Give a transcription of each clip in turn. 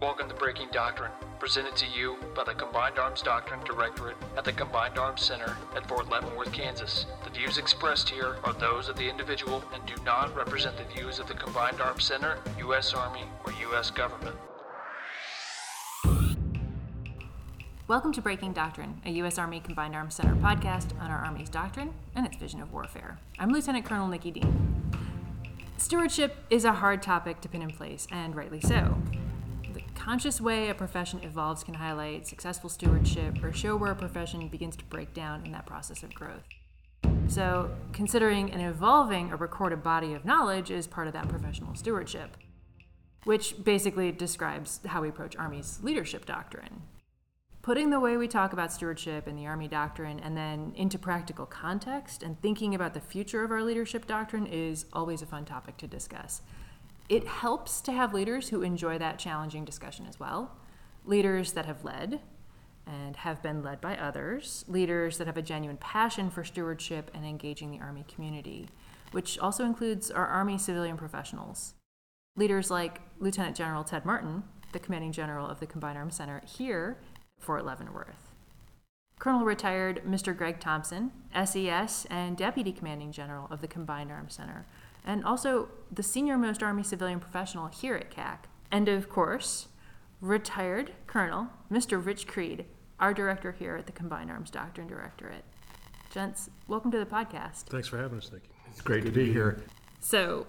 Welcome to Breaking Doctrine, presented to you by the Combined Arms Doctrine Directorate at the Combined Arms Center at Fort Leavenworth, Kansas. The views expressed here are those of the individual and do not represent the views of the Combined Arms Center, U.S. Army, or U.S. government. Welcome to Breaking Doctrine, a U.S. Army Combined Arms Center podcast on our Army's doctrine and its vision of warfare. I'm Lieutenant Colonel Nikki Dean. Stewardship is a hard topic to pin in place, and rightly so conscious way a profession evolves can highlight successful stewardship or show where a profession begins to break down in that process of growth. So, considering and evolving a recorded body of knowledge is part of that professional stewardship, which basically describes how we approach Army's leadership doctrine. Putting the way we talk about stewardship in the Army doctrine and then into practical context and thinking about the future of our leadership doctrine is always a fun topic to discuss it helps to have leaders who enjoy that challenging discussion as well. Leaders that have led and have been led by others, leaders that have a genuine passion for stewardship and engaging the Army community, which also includes our Army civilian professionals. Leaders like Lieutenant General Ted Martin, the commanding general of the Combined Arms Center here at Fort Leavenworth. Colonel retired Mr. Greg Thompson, SES and Deputy Commanding General of the Combined Arms Center, and also the senior most Army civilian professional here at CAC. And of course, retired Colonel Mr. Rich Creed, our director here at the Combined Arms Doctrine Directorate. Gents, welcome to the podcast. Thanks for having us, Nikki. It's great to be here. So,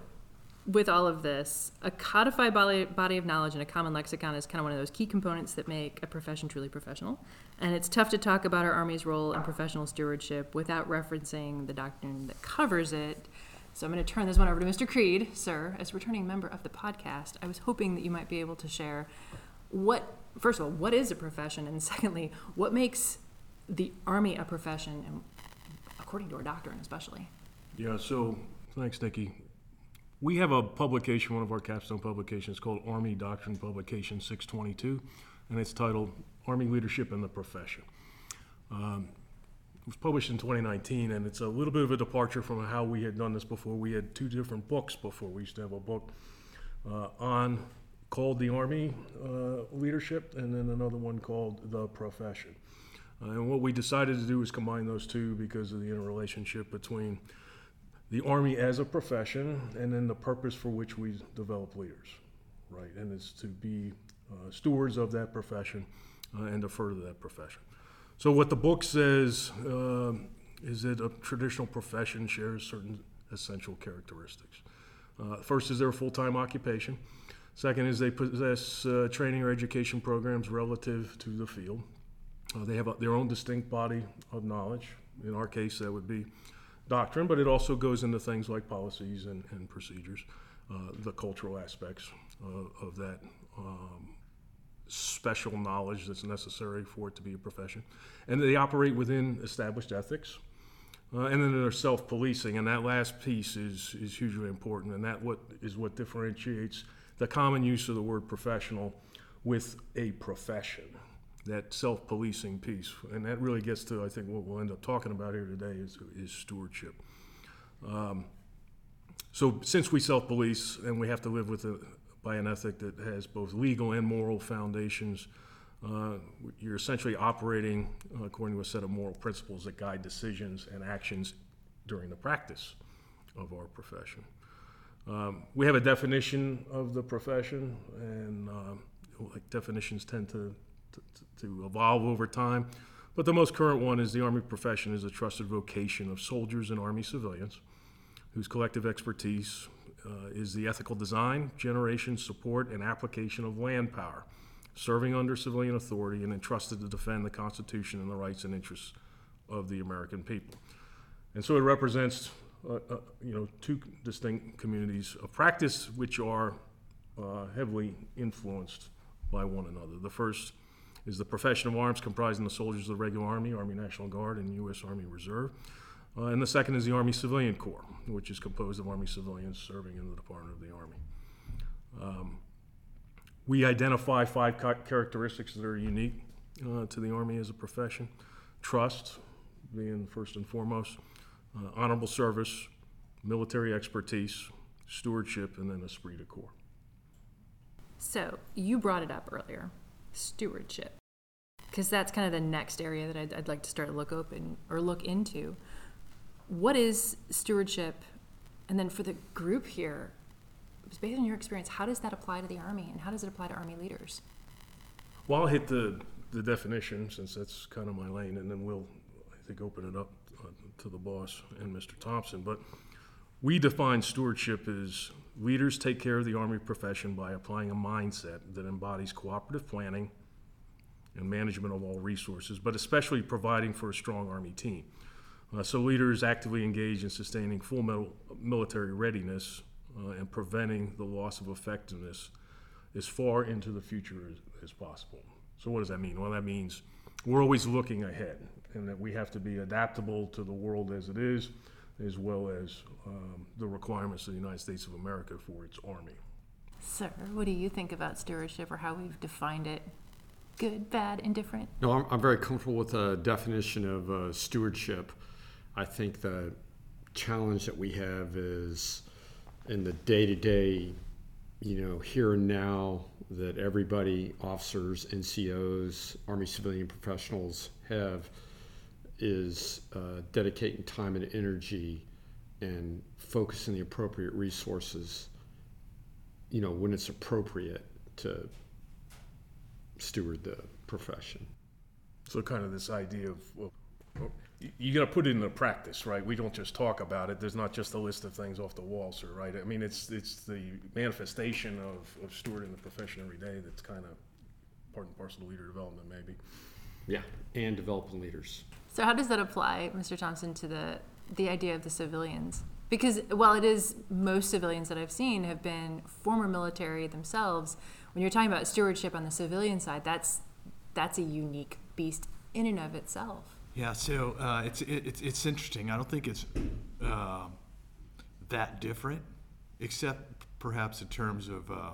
with all of this, a codified body, body of knowledge and a common lexicon is kind of one of those key components that make a profession truly professional. And it's tough to talk about our Army's role in professional stewardship without referencing the doctrine that covers it so I'm going to turn this one over to Mr. Creed, sir, as returning member of the podcast. I was hoping that you might be able to share what, first of all, what is a profession, and secondly, what makes the Army a profession, and according to our doctrine, especially. Yeah. So thanks, Nikki. We have a publication, one of our capstone publications, called Army Doctrine Publication 622, and it's titled Army Leadership and the Profession. Um, was published in 2019, and it's a little bit of a departure from how we had done this before. We had two different books before. We used to have a book uh, on called The Army uh, Leadership, and then another one called The Profession. Uh, and what we decided to do was combine those two because of the interrelationship between the Army as a profession and then the purpose for which we develop leaders, right? And it's to be uh, stewards of that profession uh, and to further that profession. So what the book says uh, is that a traditional profession shares certain essential characteristics. Uh, first is their full-time occupation. Second is they possess uh, training or education programs relative to the field. Uh, they have a, their own distinct body of knowledge. In our case, that would be doctrine, but it also goes into things like policies and, and procedures, uh, the cultural aspects of that um, special knowledge that's necessary for it to be a profession. And they operate within established ethics. Uh, and then they're self-policing, and that last piece is, is hugely important, and that what is what differentiates the common use of the word professional with a profession, that self-policing piece, and that really gets to I think what we'll end up talking about here today is, is stewardship. Um, so since we self-police and we have to live with a, by an ethic that has both legal and moral foundations. Uh, you're essentially operating according to a set of moral principles that guide decisions and actions during the practice of our profession. Um, we have a definition of the profession, and uh, like definitions tend to, to, to evolve over time. But the most current one is the Army profession is a trusted vocation of soldiers and Army civilians whose collective expertise uh, is the ethical design, generation, support, and application of land power, serving under civilian authority and entrusted to defend the Constitution and the rights and interests of the American people. And so it represents, uh, uh, you know, two distinct communities of practice which are uh, heavily influenced by one another. The first is the profession of arms comprising the soldiers of the regular Army, Army National Guard, and U.S. Army Reserve. Uh, and the second is the Army Civilian Corps, which is composed of Army civilians serving in the Department of the Army. Um, we identify five characteristics that are unique uh, to the Army as a profession trust, being first and foremost, uh, honorable service, military expertise, stewardship, and then esprit de corps. So you brought it up earlier, stewardship, because that's kind of the next area that I'd, I'd like to start to look open or look into. What is stewardship? And then for the group here, based on your experience, how does that apply to the Army and how does it apply to Army leaders? Well, I'll hit the, the definition since that's kind of my lane, and then we'll, I think, open it up uh, to the boss and Mr. Thompson. But we define stewardship as leaders take care of the Army profession by applying a mindset that embodies cooperative planning and management of all resources, but especially providing for a strong Army team. Uh, so leaders actively engage in sustaining full mil- military readiness uh, and preventing the loss of effectiveness as far into the future as, as possible. So what does that mean? Well, that means we're always looking ahead, and that we have to be adaptable to the world as it is, as well as um, the requirements of the United States of America for its army. Sir, what do you think about stewardship or how we've defined it? Good, bad, indifferent? No, I'm, I'm very comfortable with the definition of uh, stewardship. I think the challenge that we have is in the day to day, you know, here and now that everybody, officers, NCOs, Army civilian professionals have is uh, dedicating time and energy and focusing the appropriate resources, you know, when it's appropriate to steward the profession. So kind of this idea of, well, you- you got to put it into practice, right? We don't just talk about it. There's not just a list of things off the wall, sir, right? I mean, it's it's the manifestation of, of stewarding the profession every day that's kind of part and parcel of leader development, maybe. Yeah, and developing leaders. So how does that apply, Mr. Thompson, to the the idea of the civilians? Because while it is most civilians that I've seen have been former military themselves, when you're talking about stewardship on the civilian side, that's that's a unique beast in and of itself. Yeah, so uh, it's it, it's it's interesting. I don't think it's um that different, except perhaps in terms of uh,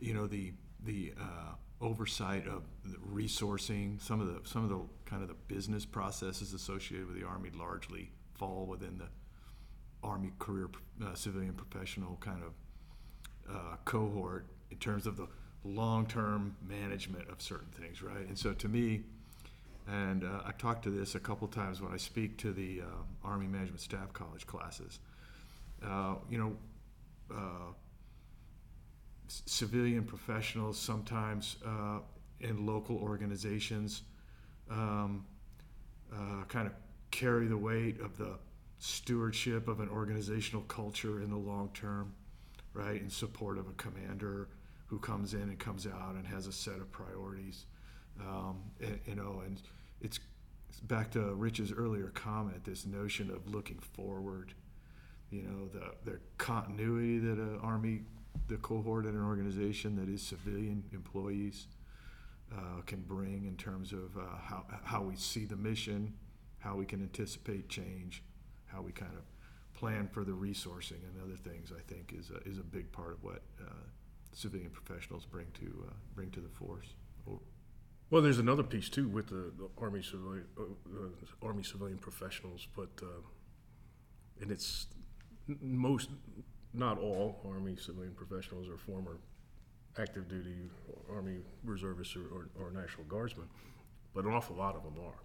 you know the the uh, oversight of the resourcing. Some of the some of the kind of the business processes associated with the Army largely fall within the Army career uh, civilian professional kind of uh, cohort in terms of the long-term management of certain things, right? And so to me, and uh, I talked to this a couple times when I speak to the uh, Army Management Staff College classes. Uh, you know, uh, c- civilian professionals sometimes uh, in local organizations um, uh, kind of carry the weight of the stewardship of an organizational culture in the long term, right? In support of a commander who comes in and comes out and has a set of priorities. Um, and, you know, and it's back to Rich's earlier comment, this notion of looking forward. You know, the the continuity that an army, the cohort in an organization that is civilian employees uh, can bring in terms of uh, how how we see the mission, how we can anticipate change, how we kind of plan for the resourcing and other things. I think is a, is a big part of what uh, civilian professionals bring to uh, bring to the force. Well, there's another piece too with the, the Army civilian uh, Army civilian professionals, but uh, and it's most, not all Army civilian professionals are former active duty Army reservists or, or, or National Guardsmen, but an awful lot of them are.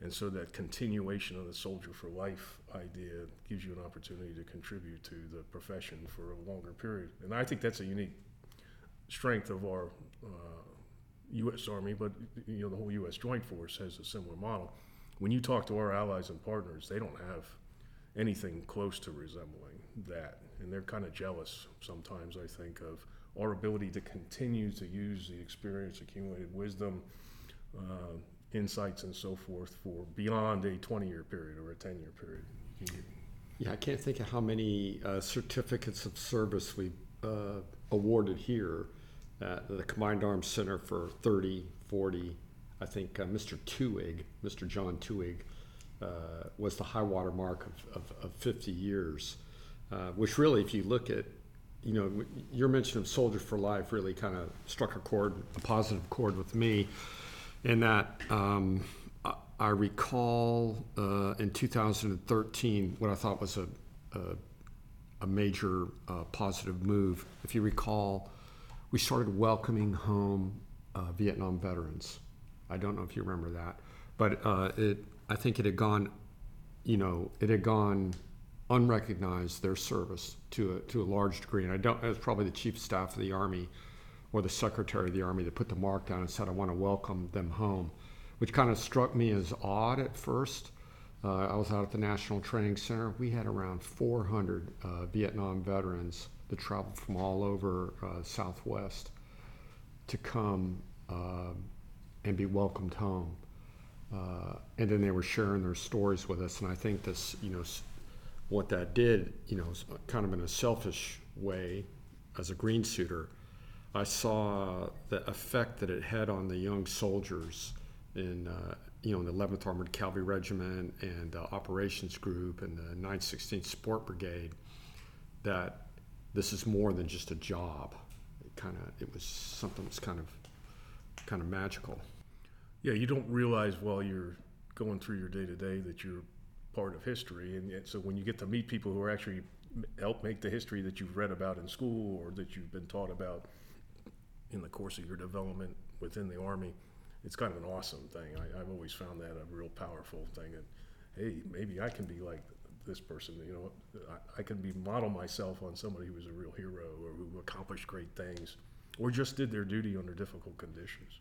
And so that continuation of the soldier for life idea gives you an opportunity to contribute to the profession for a longer period. And I think that's a unique strength of our uh, U.S. Army, but you know the whole U.S. Joint Force has a similar model. When you talk to our allies and partners, they don't have anything close to resembling that, and they're kind of jealous sometimes. I think of our ability to continue to use the experience, accumulated wisdom, uh, insights, and so forth for beyond a 20-year period or a 10-year period. Yeah, I can't think of how many uh, certificates of service we uh, awarded here at the Combined Arms Center for 30, 40. I think uh, Mr. Tuig, Mr. John Tuig, uh, was the high water mark of, of, of 50 years, uh, which really, if you look at, you know, your mention of Soldier for Life really kind of struck a chord, a positive chord with me in that um, I, I recall uh, in 2013 what I thought was a, a, a major uh, positive move. If you recall, we started welcoming home uh, Vietnam veterans. I don't know if you remember that, but uh, it I think it had gone, you know, it had gone unrecognized their service to a, to a large degree. And I don't, it was probably the chief staff of the Army or the secretary of the Army that put the mark down and said, I want to welcome them home, which kind of struck me as odd at first. Uh, I was out at the National Training Center. We had around 400 uh, Vietnam veterans that traveled from all over uh, Southwest to come uh, and be welcomed home. Uh, and then they were sharing their stories with us. And I think this, you know, what that did, you know, kind of in a selfish way, as a green suitor, I saw the effect that it had on the young soldiers in, uh, you know, in the 11th Armored Cavalry Regiment and the Operations Group and the 916th Support Brigade. That this is more than just a job. It kind of, it was something that's kind of, kind of magical. Yeah, you don't realize while you're going through your day to day that you're part of history, and yet, so when you get to meet people who are actually help make the history that you've read about in school or that you've been taught about in the course of your development within the army, it's kind of an awesome thing. I, have always found that a real powerful thing. And hey, maybe I can be like this person. You know, I, I can be model myself on somebody who was a real hero or who accomplished great things, or just did their duty under difficult conditions.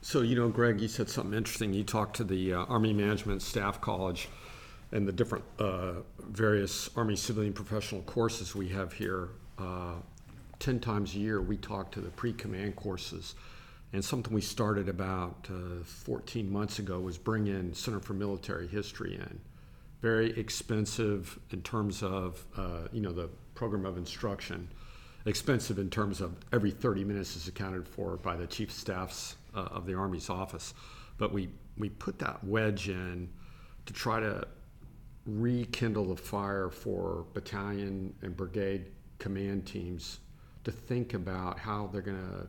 So, you know, Greg, you said something interesting. You talked to the uh, Army Management Staff College and the different uh, various Army civilian professional courses we have here. Uh, 10 times a year, we talk to the pre command courses. And something we started about uh, 14 months ago was bring in Center for Military History in. Very expensive in terms of, uh, you know, the program of instruction. Expensive in terms of every 30 minutes is accounted for by the chief staff's uh, of the Army's office. But we, we put that wedge in to try to rekindle the fire for battalion and brigade command teams to think about how they're going to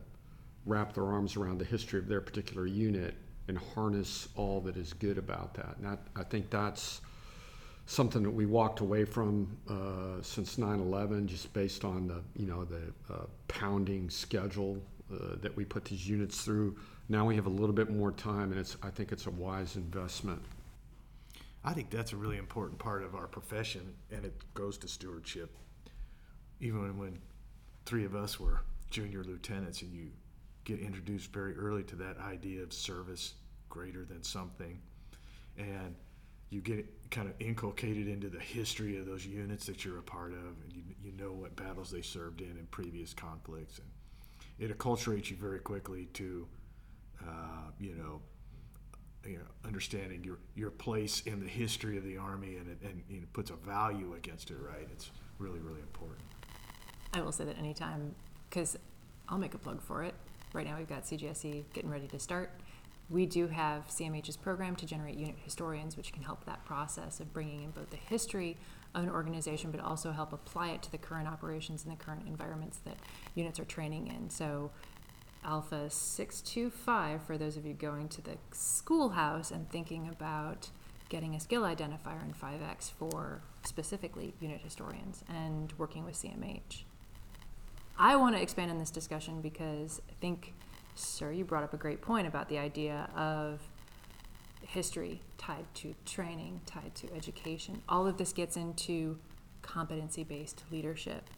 wrap their arms around the history of their particular unit and harness all that is good about that. And I, I think that's something that we walked away from uh, since 9/11, just based on the you know the uh, pounding schedule uh, that we put these units through now we have a little bit more time, and it's I think it's a wise investment. I think that's a really important part of our profession, and it goes to stewardship. Even when, three of us were junior lieutenants, and you get introduced very early to that idea of service greater than something, and you get kind of inculcated into the history of those units that you're a part of, and you, you know what battles they served in in previous conflicts, and it acculturates you very quickly to uh, you know, you know, understanding your your place in the history of the army and it, and know, puts a value against it, right? It's really really important. I will say that anytime because I'll make a plug for it. Right now we've got CGSC getting ready to start. We do have CMH's program to generate unit historians, which can help that process of bringing in both the history of an organization, but also help apply it to the current operations and the current environments that units are training in. So Alpha 625 for those of you going to the schoolhouse and thinking about getting a skill identifier in 5X for specifically unit historians and working with CMH. I want to expand on this discussion because I think, sir, you brought up a great point about the idea of history tied to training, tied to education. All of this gets into competency based leadership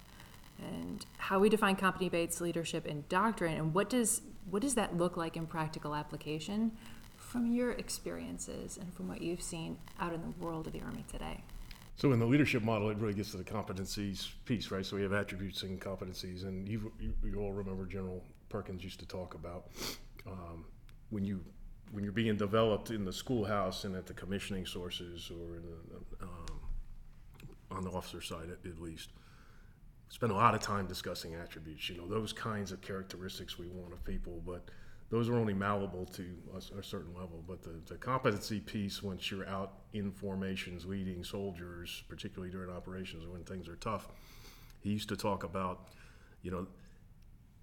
and how we define competency-based leadership in doctrine, and what does what does that look like in practical application from your experiences and from what you've seen out in the world of the Army today? So in the leadership model, it really gets to the competencies piece, right? So we have attributes and competencies, and you you all remember General Perkins used to talk about um, when you when you're being developed in the schoolhouse and at the commissioning sources or the, um, on the officer side at, at least spend a lot of time discussing attributes. You know, those kinds of characteristics we want of people, but those are only malleable to a, a certain level. But the, the competency piece, once you're out in formations leading soldiers, particularly during operations when things are tough, he used to talk about, you know,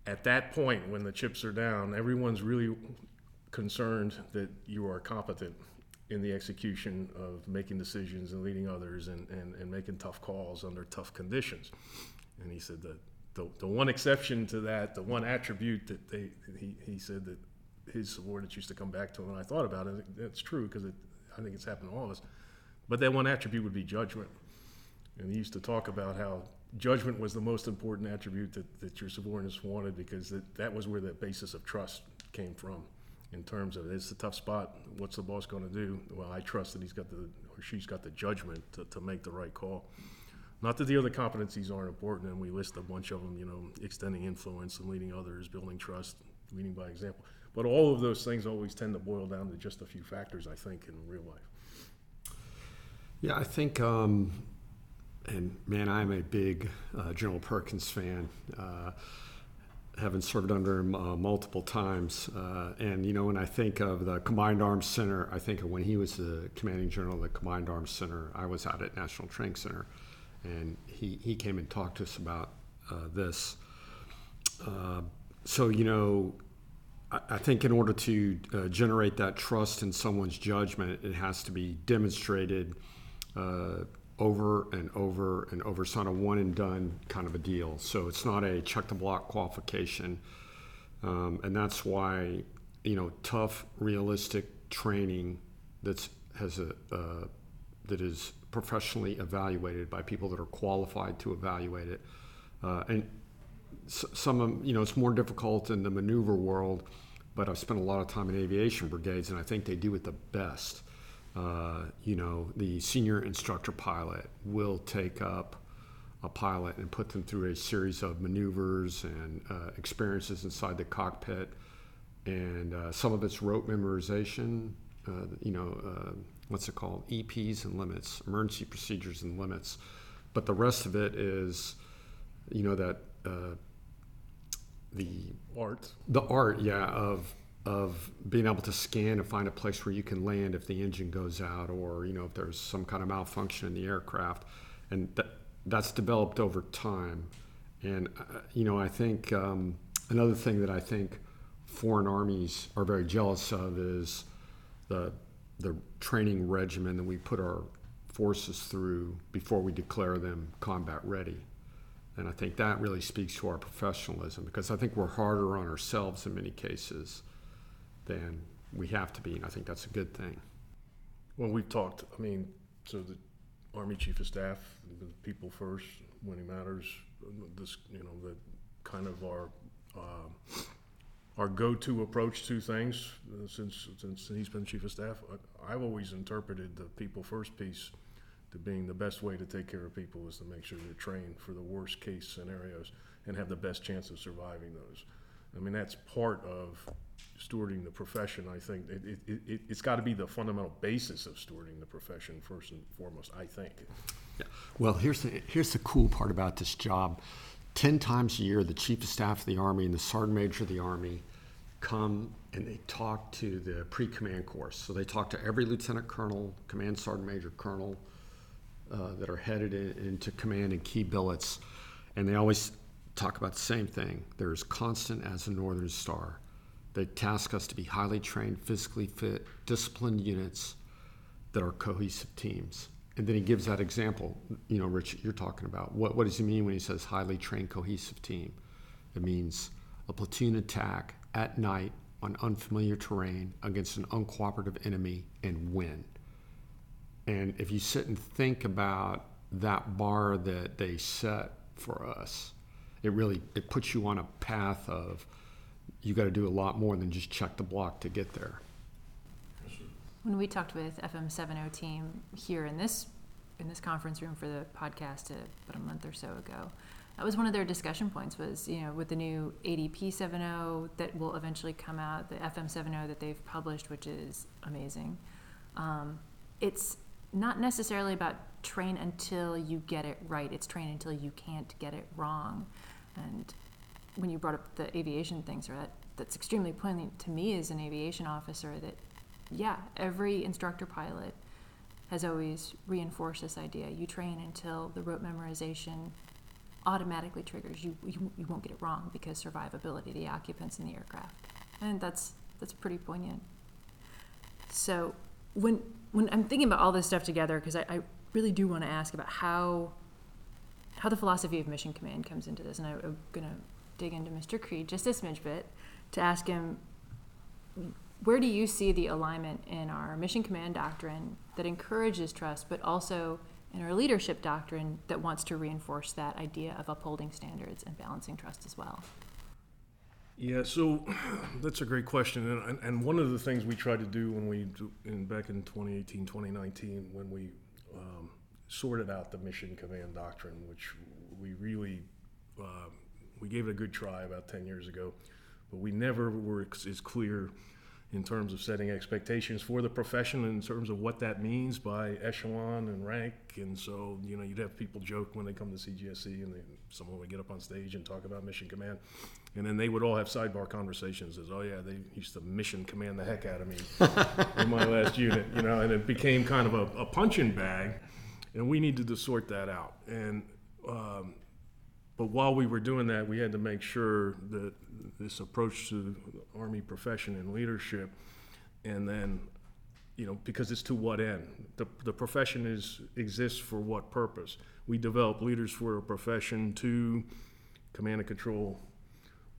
at that point when the chips are down, everyone's really concerned that you are competent in the execution of making decisions and leading others and, and, and making tough calls under tough conditions. And he said that the, the one exception to that, the one attribute that they, he, he said that his subordinates used to come back to him, and I thought about it, that's true, because I think it's happened to all of us. But that one attribute would be judgment. And he used to talk about how judgment was the most important attribute that, that your subordinates wanted because that, that was where the basis of trust came from in terms of it's a tough spot. What's the boss going to do? Well, I trust that he's got the or she's got the judgment to, to make the right call. Not that the other competencies aren't important, and we list a bunch of them. You know, extending influence and leading others, building trust, leading by example. But all of those things always tend to boil down to just a few factors, I think, in real life. Yeah, I think um, and man, I'm a big uh, General Perkins fan. Uh, having served under him uh, multiple times, uh, and you know, when I think of the Combined Arms Center, I think of when he was the commanding general of the Combined Arms Center. I was out at National Training Center, and he he came and talked to us about uh, this. Uh, so you know, I, I, think in order to generate that trust in someone's judgment, it has to be demonstrated over and over and over. It's not a one and done kind of a deal. So it's not a check the block qualification. Um, and that's why, you know, tough, realistic training that's has a uh, that is professionally evaluated by people that are qualified to evaluate it. Uh, and some of you know it's more difficult in the maneuver world, but I've spent a lot of time in aviation brigades, and I think they do it the best. Uh, you know, the senior instructor pilot will take up a pilot and put them through a series of maneuvers and uh, experiences inside the cockpit. And uh, some of it's rote memorization, uh, you know, uh, what's it called? EPs and limits, emergency procedures and limits. But the rest of it is, you know, that the art, the art, yeah, of of being able to scan and find a place where you can land if the engine goes out or you know if there's some kind of malfunction in the aircraft. And that, that's developed over time. And uh, you know i think um, another thing that i think foreign armies are very jealous of is the the training regimen that we put our forces through before we declare them combat ready. And i think that really speaks to our professionalism because i think we're harder on ourselves in many cases than we have to be, and I think that's a good thing. Well, we've talked, I mean, so the Army Chief of Staff, the people first, it matters, this, you know, that kind of our, uh, our go-to approach to things uh, since, since he's been Chief of Staff. I- I've always interpreted the people first piece to being the best way to take care of people is to make sure they're trained for the worst case scenarios and have the best chance of surviving those. I mean, that's part of stewarding the profession. I think it, it, it, it's got to be the fundamental basis of stewarding the profession first and foremost. I think. Yeah. Well, here's the here's the cool part about this job. Ten times a year, the chief of staff of the army and the sergeant major of the army come and they talk to the pre-command course. So they talk to every lieutenant colonel, command sergeant major, colonel uh, that are headed in, into command and key billets, and they always talk about the same thing. They're as constant as a northern star. They task us to be highly trained, physically fit, disciplined units that are cohesive teams. And then he gives that example, you know, Rich, you're talking about. What, what does he mean when he says highly trained, cohesive team? It means a platoon attack at night on unfamiliar terrain against an uncooperative enemy and win. And if you sit and think about that bar that they set for us, it really it puts you on a path of you got to do a lot more than just check the block to get there. When we talked with FM70 team here in this in this conference room for the podcast about a month or so ago, that was one of their discussion points. Was you know with the new ADP 70 that will eventually come out, the FM 70 that they've published, which is amazing. Um, it's not necessarily about train until you get it right. It's train until you can't get it wrong. And when you brought up the aviation things, that, that's extremely poignant to me as an aviation officer that, yeah, every instructor pilot has always reinforced this idea. You train until the rote memorization automatically triggers. You, you, you won't get it wrong because survivability, the occupants in the aircraft. And that's, that's pretty poignant. So when when I'm thinking about all this stuff together, because I, I really do want to ask about how how the philosophy of mission command comes into this, and I, I'm gonna dig into Mr. Creed just a smidge bit to ask him where do you see the alignment in our mission command doctrine that encourages trust, but also in our leadership doctrine that wants to reinforce that idea of upholding standards and balancing trust as well? Yeah, so that's a great question. And, and one of the things we tried to do when we, in, back in 2018, 2019, when we um, sorted out the mission command doctrine, which we really, uh, we gave it a good try about 10 years ago, but we never were as clear in terms of setting expectations for the profession in terms of what that means by echelon and rank. And so, you know, you'd have people joke when they come to CGSC and they, someone would get up on stage and talk about mission command. And then they would all have sidebar conversations as, oh yeah, they used to mission command the heck out of me in my last unit, you know, and it became kind of a, a punching bag. And we needed to sort that out. And, um, but while we were doing that, we had to make sure that this approach to Army profession and leadership, and then, you know, because it's to what end? The, the profession is, exists for what purpose? We develop leaders for a profession to command and control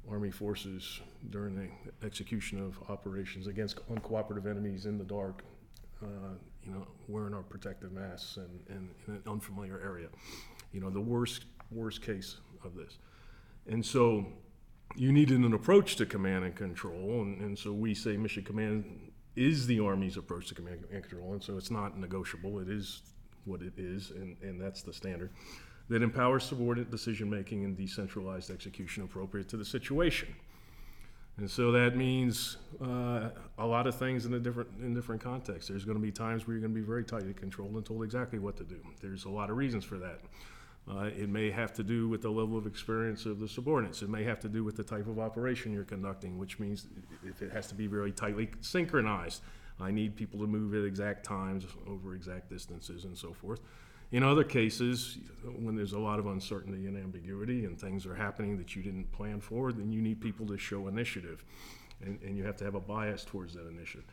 Army forces during the execution of operations against uncooperative enemies in the dark, uh, you know, wearing our protective masks and, and in an unfamiliar area. You know, the worst, worst case of this. And so you needed an approach to command and control. And, and so we say mission command is the Army's approach to command and control. And so it's not negotiable, it is what it is, and, and that's the standard. That empowers subordinate decision making and decentralized execution appropriate to the situation. And so that means uh, a lot of things in a different in different contexts. There's going to be times where you're going to be very tightly controlled and told exactly what to do. There's a lot of reasons for that. Uh, it may have to do with the level of experience of the subordinates. It may have to do with the type of operation you're conducting, which means if it has to be very tightly synchronized, I need people to move at exact times over exact distances and so forth. In other cases, when there's a lot of uncertainty and ambiguity and things are happening that you didn't plan for, then you need people to show initiative. And, and you have to have a bias towards that initiative.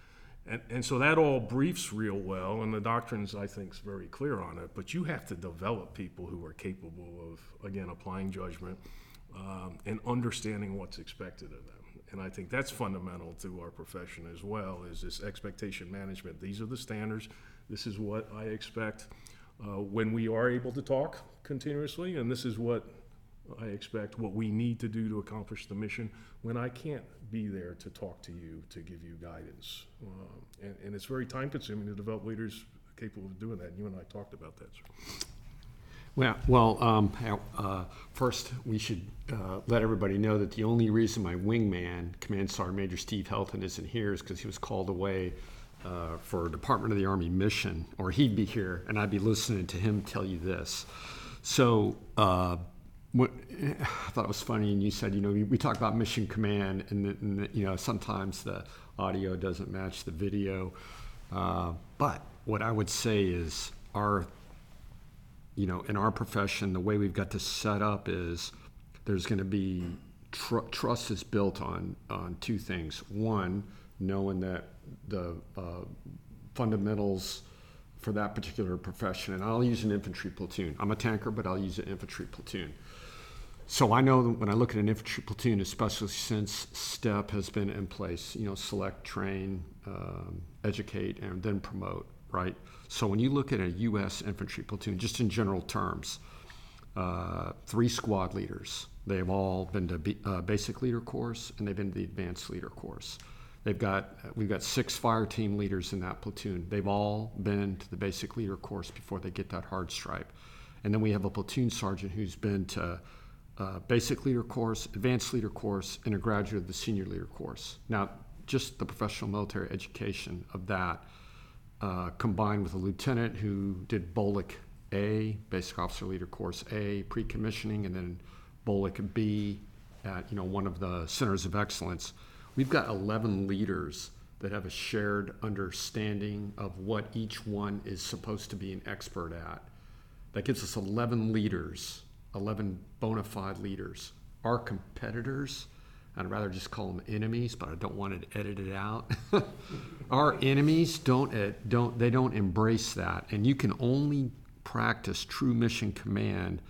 And, and so that all briefs real well, and the doctrine's, I think, is very clear on it. But you have to develop people who are capable of, again, applying judgment um, and understanding what's expected of them. And I think that's fundamental to our profession as well, is this expectation management. These are the standards. This is what I expect uh, when we are able to talk continuously, and this is what I expect what we need to do to accomplish the mission when I can't be there to talk to you, to give you guidance. Uh, and, and it's very time consuming to develop leaders capable of doing that. And you and I talked about that. Sir. Well, well um, uh, first, we should uh, let everybody know that the only reason my wingman, Command Sergeant Major Steve Helton, isn't here is because he was called away uh, for a Department of the Army mission, or he'd be here, and I'd be listening to him tell you this. So, uh, what, I thought it was funny, and you said, you know, we, we talk about mission command, and, the, and the, you know, sometimes the audio doesn't match the video. Uh, but what I would say is our you know, in our profession, the way we've got this set up is there's going to be tr- trust is built on on two things. One, knowing that the uh, fundamentals for that particular profession, and I'll use an infantry platoon. I'm a tanker, but I'll use an infantry platoon. So I know that when I look at an infantry platoon, especially since STEP has been in place, you know, select, train, um, educate, and then promote, right? So when you look at a U.S. infantry platoon, just in general terms, uh, three squad leaders. They've all been to uh, basic leader course and they've been to the advanced leader course. They've got we've got six fire team leaders in that platoon. They've all been to the basic leader course before they get that hard stripe, and then we have a platoon sergeant who's been to uh, basic leader course, advanced leader course, and a graduate of the senior leader course. Now, just the professional military education of that, uh, combined with a lieutenant who did BOLC A, basic officer leader course A, pre-commissioning, and then BOLC B at you know one of the centers of excellence we've got 11 leaders that have a shared understanding of what each one is supposed to be an expert at. That gives us 11 leaders, 11 bona fide leaders. Our competitors, I'd rather just call them enemies, but I don't want it edited out. Our enemies don't don't they don't embrace that, and you can only practice true mission command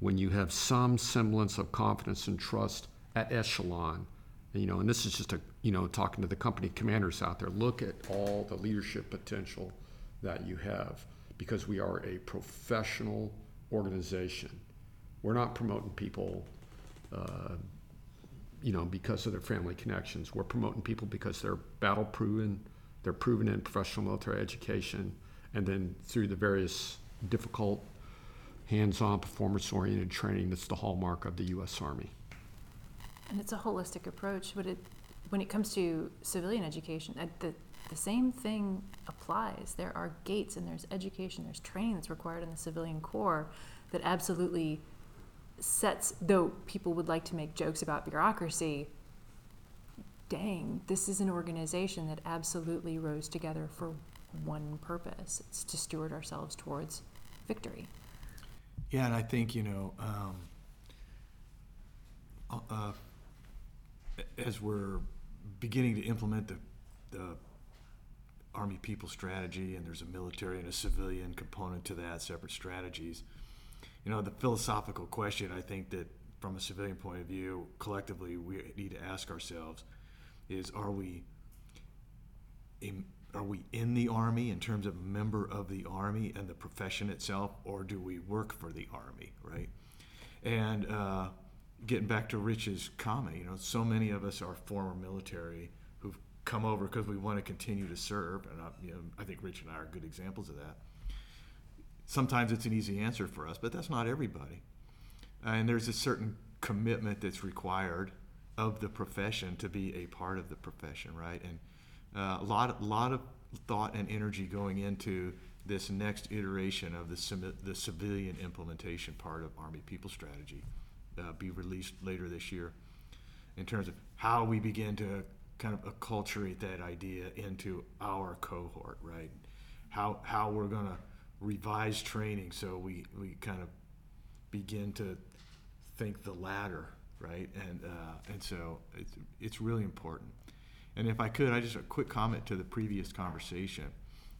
when you have some semblance of confidence and trust at echelon. You know, and this is just a you know talking to the company commanders out there. Look at all the leadership potential that you have because we are a professional organization. We're not promoting people. Uh, you know, because of their family connections. We're promoting people because they're battle proven, they're proven in professional military education, and then through the various difficult, hands on, performance oriented training that's the hallmark of the U.S. Army. And it's a holistic approach, but it, when it comes to civilian education, uh, the, the same thing applies. There are gates and there's education, there's training that's required in the civilian corps that absolutely sets, though people would like to make jokes about bureaucracy, dang, this is an organization that absolutely rose together for one purpose. It's to steward ourselves towards victory. Yeah, and I think, you know, um, uh, uh as we're beginning to implement the, the Army People strategy, and there's a military and a civilian component to that, separate strategies you know, the philosophical question I think that from a civilian point of view, collectively, we need to ask ourselves is are we in, are we in the army in terms of a member of the army and the profession itself, or do we work for the army, right? And uh, getting back to Rich's comment, you know, so many of us are former military who've come over because we want to continue to serve, and I, you know, I think Rich and I are good examples of that sometimes it's an easy answer for us, but that's not everybody. And there's a certain commitment that's required of the profession to be a part of the profession, right? And uh, a lot, lot of thought and energy going into this next iteration of the, the civilian implementation part of Army People Strategy, uh, be released later this year, in terms of how we begin to kind of acculturate that idea into our cohort, right? How how we're going to revised training so we, we kind of begin to think the latter, right? And, uh, and so it's, it's really important. And if I could, I just a quick comment to the previous conversation,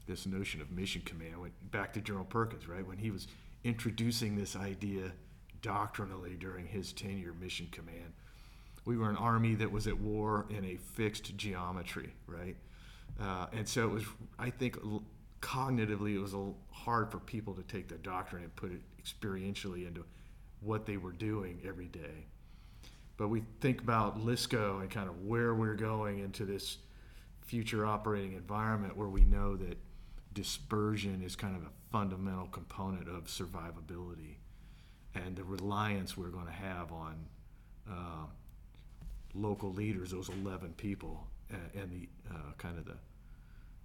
this notion of mission command. went back to General Perkins, right? When he was introducing this idea doctrinally during his tenure, mission command. We were an army that was at war in a fixed geometry, right? Uh, and so it was, I think, cognitively it was a hard for people to take the doctrine and put it experientially into what they were doing every day. But we think about LSCO and kind of where we're going into this future operating environment where we know that dispersion is kind of a fundamental component of survivability and the reliance we're going to have on uh, local leaders, those 11 people, and, and the uh, kind of the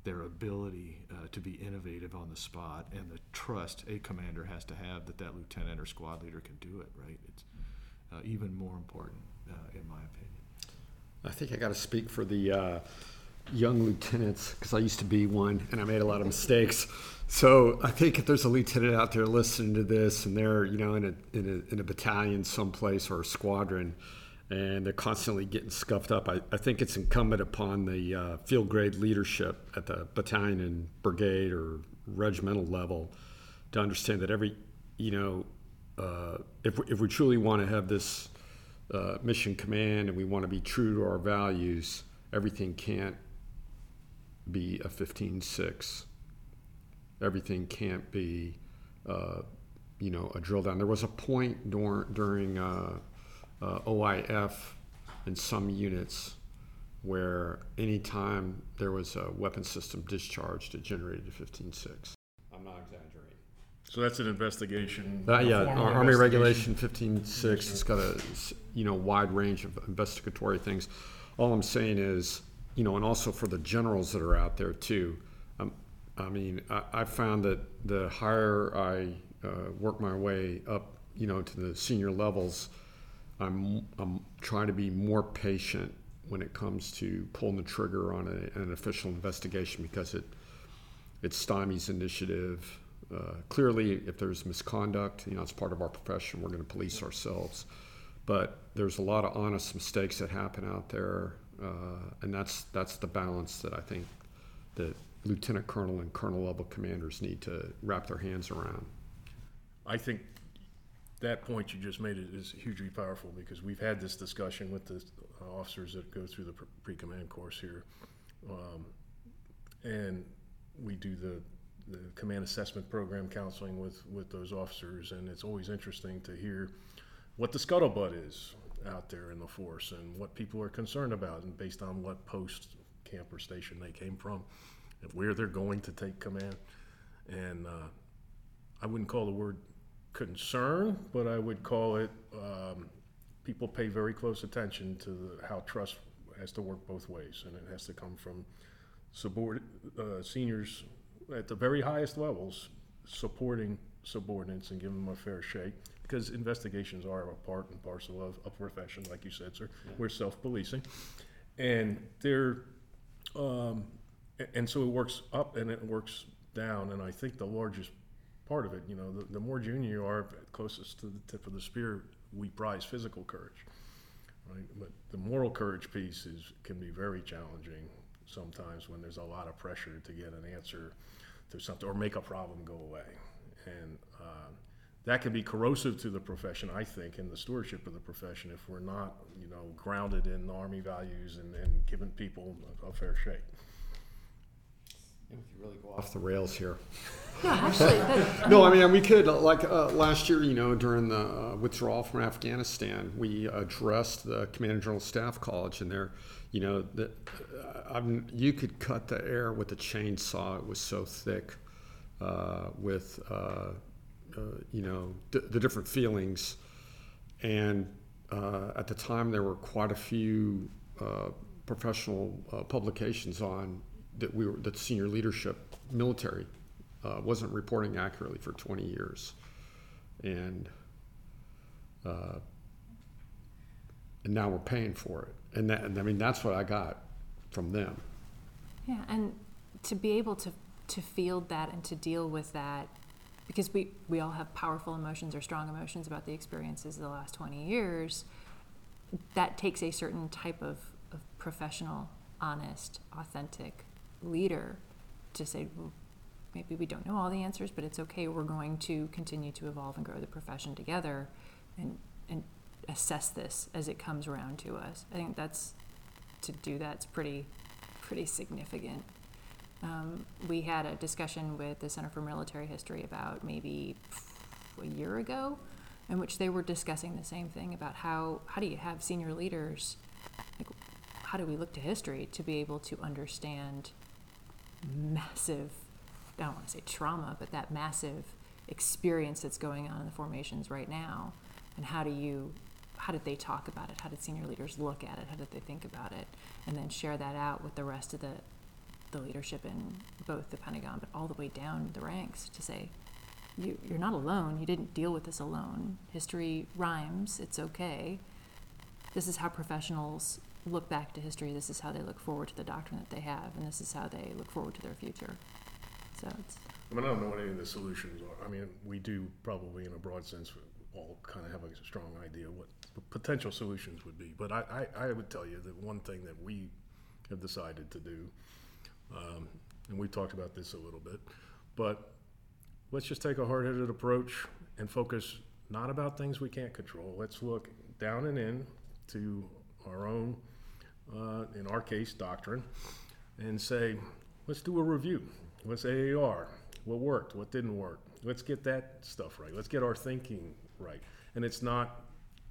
their ability uh, to be innovative on the spot and the trust a commander has to have that that lieutenant or squad leader can do it right? It's uh, even more important uh, in my opinion. I think i got to speak for the uh, young lieutenants because i used to be one and i made a lot of mistakes. So i think if there's a lieutenant out there listening to this and they're you know in a, in a, in a battalion someplace or a squadron and they're constantly getting scuffed up. I, I think it's incumbent upon the uh, field grade leadership at the battalion and brigade or regimental level to understand that every, you know, uh, if, if we truly want to have this uh, mission command and we want to be true to our values, everything can't be a 15-6. Everything can't be, uh, you know, a drill down. There was a point during, during uh, OIF in some units where anytime there was a weapon system discharged, it generated a 15.6. I'm not exaggerating. So that's an investigation. Uh, yeah, Army investigation. Regulation 15.6. It's got a you know wide range of investigatory things. All I'm saying is, you know, and also for the generals that are out there too. Um, I mean, I, I found that the higher I uh, work my way up, you know, to the senior levels, I'm, I'm trying to be more patient when it comes to pulling the trigger on a, an official investigation because it it stymies initiative. Uh, clearly, if there's misconduct, you know, it's part of our profession. We're going to police ourselves. but there's a lot of honest mistakes that happen out there, uh, and that's that's the balance that I think that lieutenant colonel and colonel level commanders need to wrap their hands around. I think that point you just made is- hugely powerful because we've had this discussion with the uh, officers that go through the pre- pre-command course here. Um, And we do the, the command assessment program counseling with, with those officers, and it's always interesting to hear what the scuttlebutt is out there in the force and what people are concerned about, and based on what post, camp, or station they came from, and where they're going to take command. And uh, I wouldn't call the word concern, but I would call it, um, people pay very close attention to the- how trust has to work both ways, and it has to come from subord, uh, seniors at the very highest levels, supporting subordinates and giving them a fair shake, because investigations are a part and parcel of a profession, like you said, sir. We're self-policing, and they're, um, and so it works up and it works down, and I think the largest part of it, you know, the, the more junior you are, closest to the tip of the spear, we prize physical courage, right? But the moral courage piece is, can be very challenging sometimes when there's a lot of pressure to get an answer to something, or make a problem go away. And, um, that can be corrosive to the profession, I think, and the stewardship of the profession if we're not, you know, grounded in Army values and, and giving people a, a fair shake. We could really go off the rails here. Yeah, actually, No, I mean, we could, uh, like, uh, last year, you know, during the uh, withdrawal from Afghanistan, we addressed the Command and General Staff College, and there, you know, the, uh, I'm, you could cut the air with a chainsaw. It was so thick uh, with, uh, uh, you know, d- the different feelings. And uh, at the time, there were quite a few uh, professional uh, publications on that we were that senior leadership, military, uh, wasn't reporting accurately for 20 years, and uh, and now we're paying for it. And that, and I mean, that's what I got from them. yeah, and to be able to to field that and to deal with that, because we we all have powerful emotions or strong emotions about the experiences of the last twenty years. That takes a certain type of, of professional, honest, authentic leader to say, well, maybe we don't know all the answers, but it's okay. We're going to continue to evolve and grow the profession together, and and assess this as it comes around to us. I think that's to do that's pretty pretty significant. Um, we had a discussion with the Center for Military History about maybe a year ago, in which they were discussing the same thing about how how do you have senior leaders, like how do we look to history to be able to understand massive, I don't want to say trauma, but that massive experience that's going on in the formations right now, and how do you how did they talk about it? How did senior leaders look at it? How did they think about it? And then share that out with the rest of the the leadership in both the Pentagon, but all the way down the ranks to say, you, you're not alone. You didn't deal with this alone. History rhymes. It's okay. This is how professionals look back to history. This is how they look forward to the doctrine that they have, and this is how they look forward to their future. So it's I mean, I don't know what any of the solutions are. I mean, we do probably, in a broad sense, all kind of have a strong idea what potential solutions would be. But I, I, I would tell you that one thing that we have decided to do, um, and we talked about this a little bit, but let's just take a hard-headed approach and focus not about things we can't control. Let's look down and in to our own, uh, in our case, doctrine, and say, let's do a review. Let's AAR. What worked? What didn't work? Let's get that stuff right. Let's get our thinking right. And it's not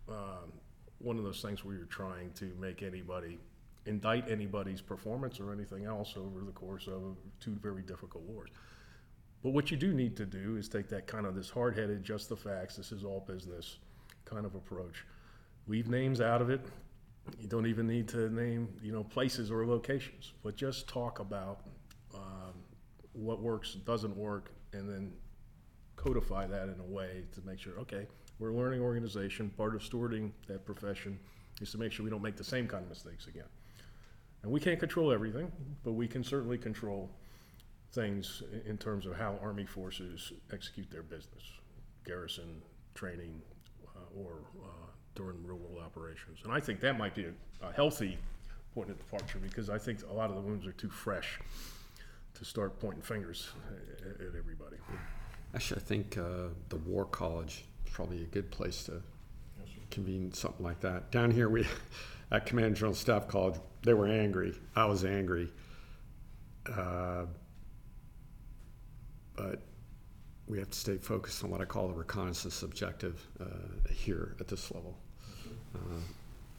um, one of those things where you're trying to make anybody indict anybody's performance or anything else over the course of two very difficult wars. But what you do need to do is take that kind of this hard-headed, just the facts, this is all business kind of approach. Leave names out of it. You don't even need to name, you know, places or locations, but just talk about um, what works, doesn't work, and then codify that in a way to make sure, okay, we're a learning organization. Part of stewarding that profession is to make sure we don't make the same kind of mistakes again. And we can't control everything, but we can certainly control things in terms of how Army forces execute their business, garrison, training, uh, or uh, during real world operations. And I think that might be a, a healthy point of departure because I think a lot of the wounds are too fresh to start pointing fingers at, at everybody. Actually, I think uh, the War College is probably a good place to convene something like that. Down here, we at Command General Staff College, they were angry. I was angry. Uh, but we have to stay focused on what I call the reconnaissance objective uh, here at this level.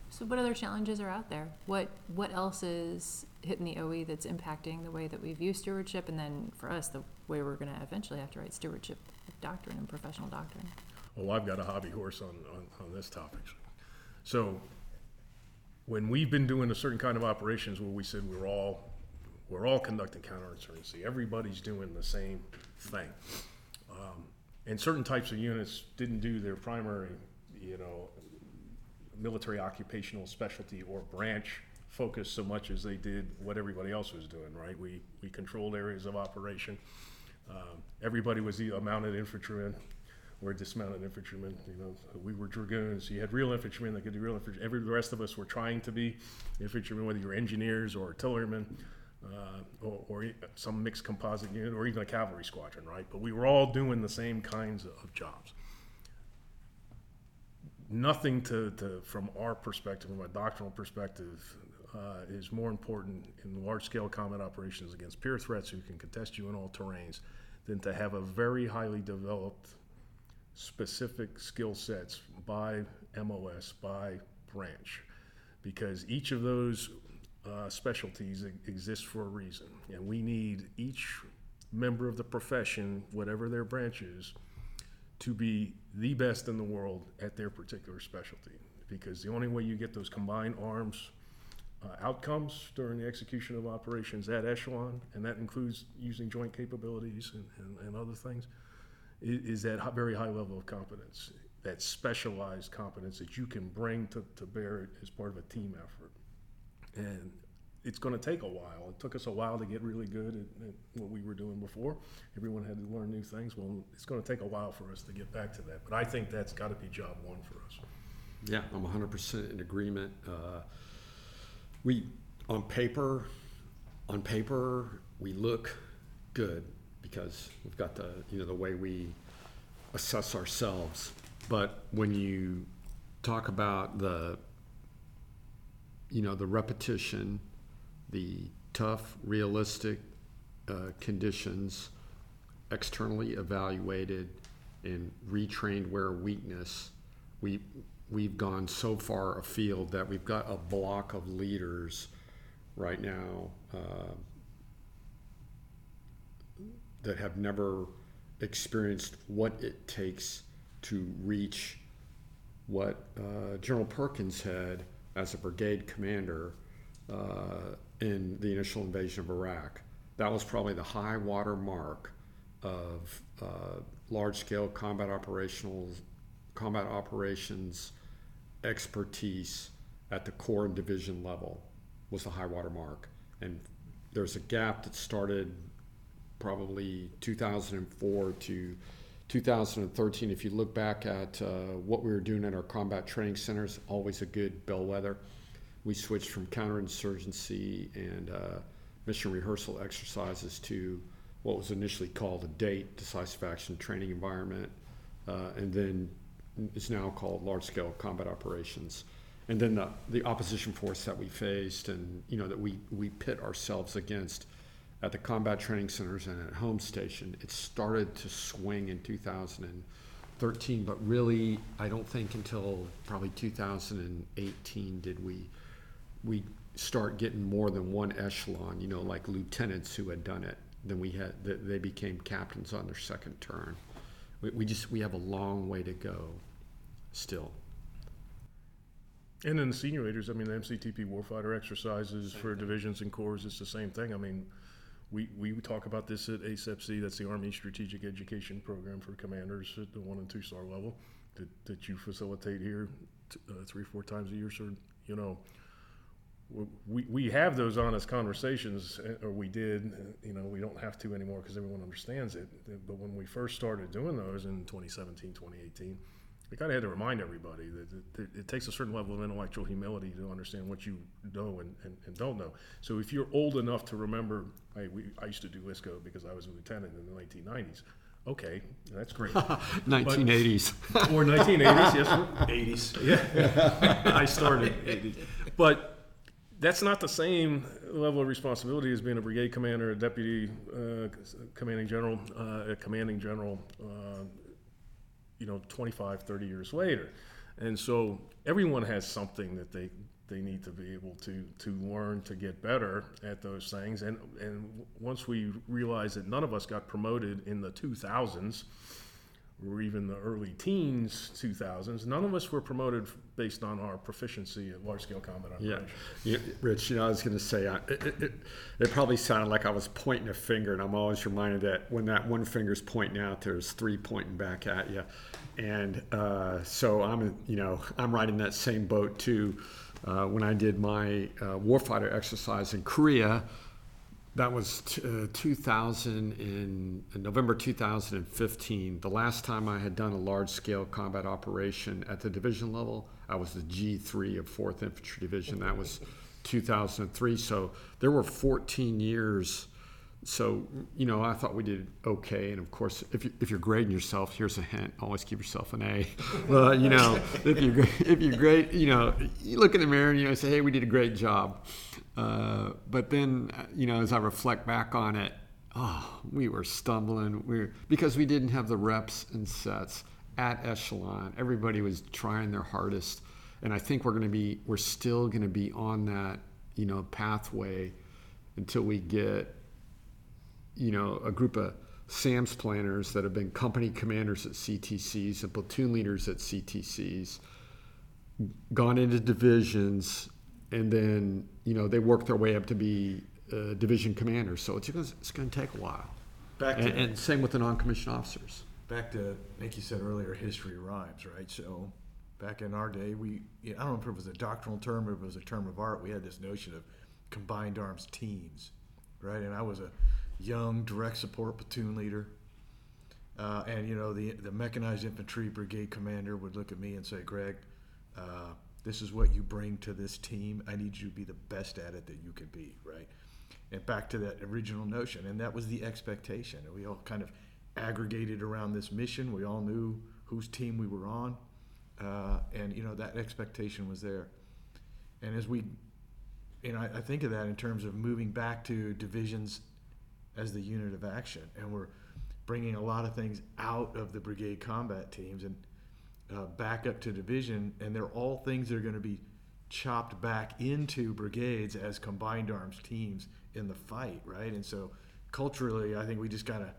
So what other challenges are out there? What what else is hitting the OE that's impacting the way that we view stewardship, and then for us, the way we're going to eventually have to write stewardship doctrine and professional doctrine? Well, I've got a hobby horse on, on, on this topic. So when we've been doing a certain kind of operations where we said we're all we're all conducting counterinsurgency, everybody's doing the same thing. Um, and certain types of units didn't do their primary, you know, military occupational specialty or branch focus so much as they did what everybody else was doing, right? We, we controlled areas of operation. Um, everybody was either a mounted infantryman or a dismounted infantryman. You know, we were dragoons. You had real infantrymen that could do real infantry. Every the rest of us were trying to be infantrymen, whether you were engineers or artillerymen, uh, or, or some mixed composite unit, or even a cavalry squadron, right? But we were all doing the same kinds of jobs. Nothing to, to from our perspective, from a doctrinal perspective, uh, is more important in large-scale combat operations against peer threats who can contest you in all terrains than to have a very highly developed specific skill sets by MOS, by branch, because each of those uh, specialties exist for a reason. And we need each member of the profession, whatever their branch is, to be the best in the world at their particular specialty. Because the only way you get those combined arms uh, outcomes during the execution of operations at echelon, and that includes using joint capabilities and, and, and other things, is, is that very high level of competence, that specialized competence that you can bring to, to bear as part of a team effort. And it's going to take a while. It took us a while to get really good at, at what we were doing before. Everyone had to learn new things. Well, it's going to take a while for us to get back to that. But I think that's got to be job one for us. Yeah, I'm 100% in agreement. Uh, we, on paper, on paper, we look good because we've got the, you know, the way we assess ourselves. But when you talk about the, you know, the repetition, the tough, realistic uh, conditions, externally evaluated and retrained where weakness, we we've gone so far afield that we've got a block of leaders right now uh, that have never experienced what it takes to reach what uh, General Perkins had as a brigade commander uh, in the initial invasion of Iraq. That was probably the high water mark of uh, large scale combat operational combat operations expertise at the corps and division level was the high water mark. And there's a gap that started probably 2004 to 2013. If you look back at uh, what we were doing at our combat training centers, always a good bellwether. We switched from counterinsurgency and uh, mission rehearsal exercises to what was initially called a DATE decisive action training environment, uh, and then is now called large scale combat operations. And then the, the opposition force that we faced and you know that we, we pit ourselves against at the combat training centers and at home station, it started to swing in 2013, but really I don't think until probably 2018 did we we start getting more than one echelon, you know, like lieutenants who had done it. Then we had that they became captains on their second turn. We, we just we have a long way to go still. And then the senior leaders, I mean, the MCTP warfighter exercises for divisions and corps, it's the same thing. I mean, we, we talk about this at ASEPC, that's the Army Strategic Education Program for commanders at the one and two star level that, that you facilitate here t- uh, three, four times a year. So, you know, we, we have those honest conversations, uh, or we did. uh, You know, we don't have to anymore because everyone understands it. But when we first started doing those in 2017, 2018, we kind of had to remind everybody that it, it, it takes a certain level of intellectual humility to understand what you know and, and, and don't know. So if you're old enough to remember, I, we, I used to do LSCO because I was a lieutenant in the 1990s. Okay, that's great. 1980s. or 1980s, yes, sir. 80s. Yeah, I started 80s. But that's not the same level of responsibility as being a brigade commander, a deputy uh, commanding general, uh, a commanding general, uh, you know, 25, 30 years later. And so everyone has something that they, they need to be able to, to learn to get better at those things. And, and once we realized that none of us got promoted in the 2000s, or even the early teens 2000s none of us were promoted based on our proficiency at large scale combat Yeah. operations yeah, Rich, you know, I was going to say, I, it, it- it, it probably sounded like I was pointing a finger, and I'm always reminded that when that one finger's pointing out, there's three pointing back at you. And uh, so I'm, you know, I'm riding that same boat too. Uh, when I did my uh, warfighter exercise in Korea, that was t- uh, 2000 in, in November 2015. The last time I had done a large scale combat operation at the division level, I was the G3 of 4th Infantry Division. That was 2003. So there were 14 years. So, you know, I thought we did okay. And of course, if, you, if you're grading yourself, here's a hint always give yourself an A. Well, you know, if you're, if great, you know, you look in the mirror and you know, say, hey, we did a great job. Uh, but then, uh, you know, as I reflect back on it, oh, we were stumbling. We were, because we didn't have the reps and sets at echelon. Everybody was trying their hardest, and I think we're going to be, we're still going to be on that, you know, pathway until we get, you know, a group of SAMS planners that have been company commanders at CTCs and platoon leaders at CTCs gone into divisions, and then you know they work their way up to be uh, division commanders. So it's gonna, it's going to take a while. Back to And, and same with the non-commissioned officers. back to Nick, you said earlier, history rhymes, right? So back in our day, we I don't know if it was a doctrinal term or if it was a term of art. We had this notion of combined arms teams, right? And I was a young direct support platoon leader. Uh, and you know the the mechanized infantry brigade commander would look at me and say, "Greg, uh, this is what you bring to this team. I need you to be the best at it that you can be." Right? And back to that original notion, and that was the expectation. And we all kind of aggregated around this mission. We all knew whose team we were on, uh, and you know that expectation was there. And as we, and I, I think of that in terms of moving back to divisions as the unit of action, and we're bringing a lot of things out of the brigade combat teams and uh, back up to division, and they're all things that are going to be chopped back into brigades as combined arms teams in the fight, right? And so culturally, I think we just gotta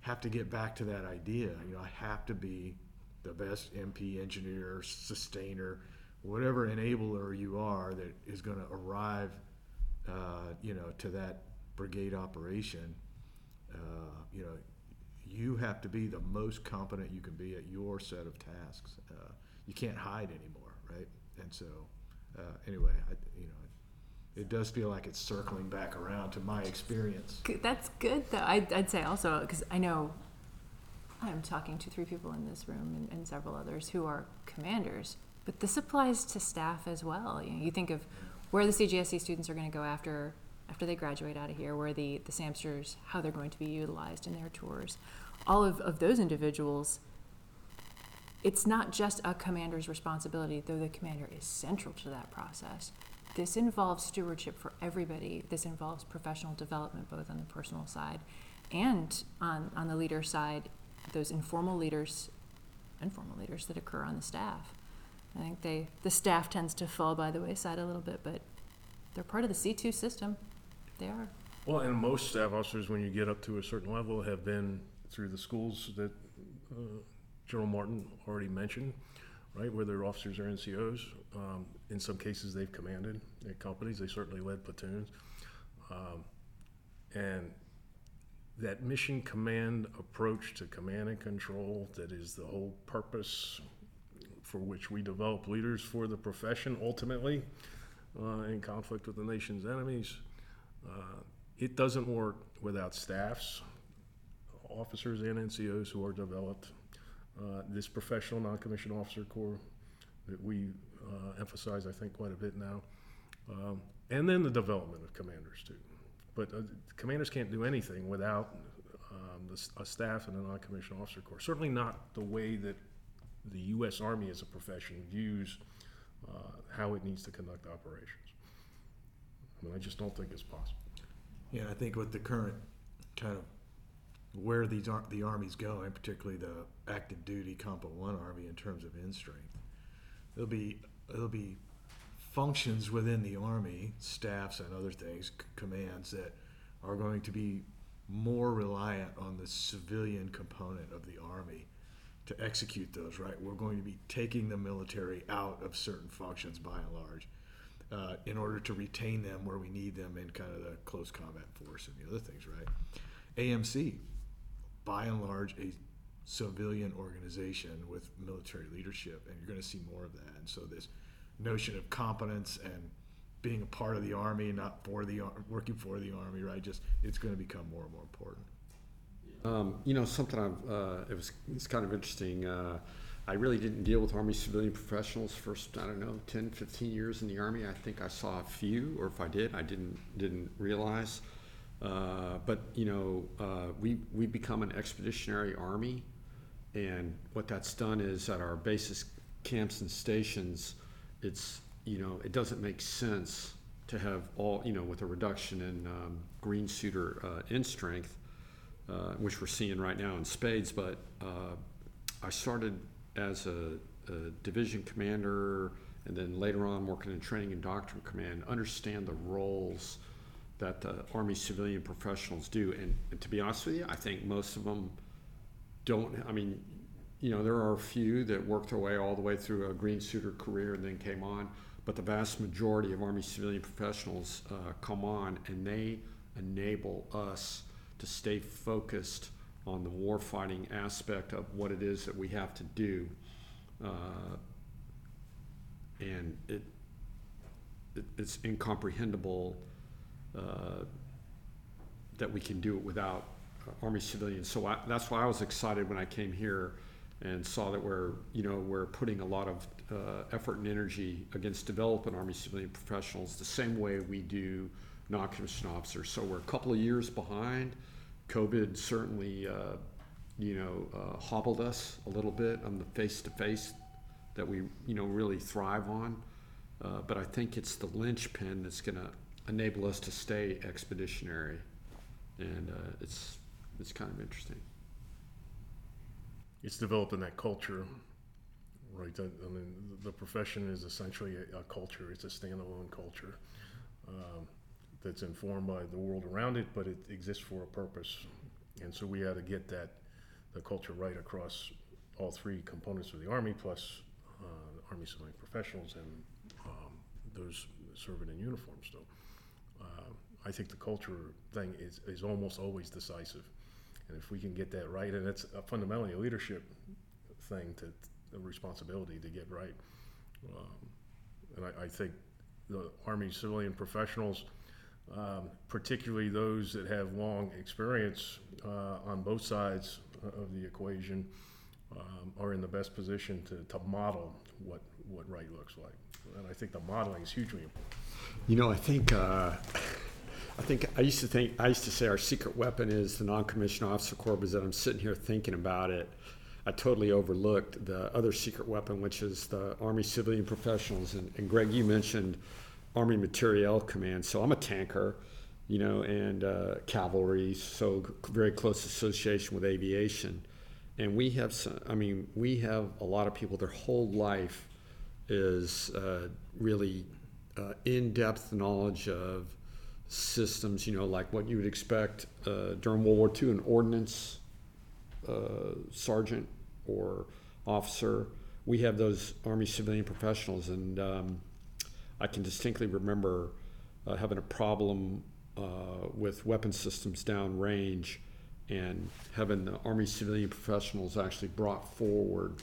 have to get back to that idea. You know, I have to be the best MP engineer, sustainer, whatever enabler you are that is going to arrive, uh, you know, to that brigade operation. Uh, you know, you have to be the most competent you can be at your set of tasks. Uh, you can't hide anymore, right? And so, uh, anyway, I, you know, it does feel like it's circling back around to my experience. That's good, though. I'd, I'd say also, because I know I'm talking to three people in this room and, and several others who are commanders, but this applies to staff as well. You, know, you think of where the CGSC students are going to go after after they graduate out of here, where the, the SAMsters, how they're going to be utilized in their tours. All of, of those individuals, it's not just a commander's responsibility, though the commander is central to that process. This involves stewardship for everybody. This involves professional development, both on the personal side and on, on the leader side, those informal leaders, informal leaders that occur on the staff. I think they, the staff tends to fall by the wayside a little bit, but they're part of the C2 system. They are. Well, and most staff officers, when you get up to a certain level, have been through the schools that uh, General Martin already mentioned, right, where they're officers or NCOs. Um, in some cases, they've commanded at companies. They certainly led platoons. Um, and that mission command approach to command and control, that is the whole purpose for which we develop leaders for the profession ultimately uh, in conflict with the nation's enemies. Uh, it doesn't work without staffs, officers and NCOs who are developed uh, this professional non-commissioned officer corps that we uh, emphasize, I think, quite a bit now. Um, and then the development of commanders too. But uh, commanders can't do anything without um, the, a staff and a non-commissioned officer corps. Certainly not the way that the U.S. Army as a profession views uh, how it needs to conduct operations. I mean, I just don't think it's possible. Yeah, I think with the current kind of where these ar- the army's going, particularly the active duty Compo One Army in terms of in strength, there'll be there'll be functions within the army, staffs and other things, c- commands that are going to be more reliant on the civilian component of the army to execute those. Right, we're going to be taking the military out of certain functions by and large. Uh, in order to retain them where we need them in kind of the close combat force and the other things, right? AMC, by and large, a civilian organization with military leadership, and you're going to see more of that. And so, this notion of competence and being a part of the army, not for the working for the army, right? Just it's going to become more and more important. Um, you know, something I've, uh, it was, it's kind of interesting. Uh, I really didn't deal with Army civilian professionals first, I don't know, 10, 15 years in the Army. I think I saw a few, or if I did, I didn't, didn't realize. Uh, but, you know, uh, we, we become an expeditionary Army. And what that's done is at our bases, camps, and stations, it's, you know, it doesn't make sense to have all, you know, with a reduction in um, green suitor uh, in strength, uh, which we're seeing right now in spades. But uh, I started as a, a division commander and then later on working in training and doctrine command, understand the roles that the Army civilian professionals do. And, and to be honest with you, I think most of them don't, I mean, you know, there are a few that worked their way all the way through a green suitor career and then came on, but the vast majority of Army civilian professionals uh, come on and they enable us to stay focused on the warfighting aspect of what it is that we have to do. Uh, and it, it, it's incomprehensible uh, that we can do it without uh, Army civilians. So I, that's why I was excited when I came here and saw that we're, you know, we're putting a lot of uh, effort and energy against developing Army civilian professionals the same way we do non-commissioned officers. So we're a couple of years behind. COVID certainly, uh, you know, uh, hobbled us a little bit on the face-to-face that we, you know, really thrive on. Uh, but I think it's the linchpin that's going to enable us to stay expeditionary, and uh, it's it's kind of interesting. It's developing that culture, right? I mean, the profession is essentially a, a culture. It's a standalone culture um, that's informed by the world around it, but it exists for a purpose. And so we had to get that the culture right across all three components of the Army, plus uh, Army civilian professionals and um, those serving in uniform still. Uh, I think the culture thing is, is almost always decisive. And if we can get that right, and it's a fundamentally a leadership thing to, a responsibility to get right. Um, and I, I think the Army civilian professionals, um, particularly those that have long experience uh, on both sides of the equation, um, are in the best position to, to model what, what right looks like. And I think the modeling is hugely important. You know, I think uh, I think I used to think I used to say our secret weapon is the non-commissioned officer corps. But that I'm sitting here thinking about it, I totally overlooked the other secret weapon, which is the Army civilian professionals. And, and Greg, you mentioned Army Materiel Command. So I'm a tanker, you know, and uh, cavalry. So very close association with aviation. And we have some. I mean, we have a lot of people. Their whole life is uh, really uh, in-depth knowledge of systems, you know, like what you would expect uh, during World War II, an ordnance uh, sergeant or officer. We have those Army civilian professionals, and um, I can distinctly remember uh, having a problem uh, with weapon systems downrange and having the Army civilian professionals actually brought forward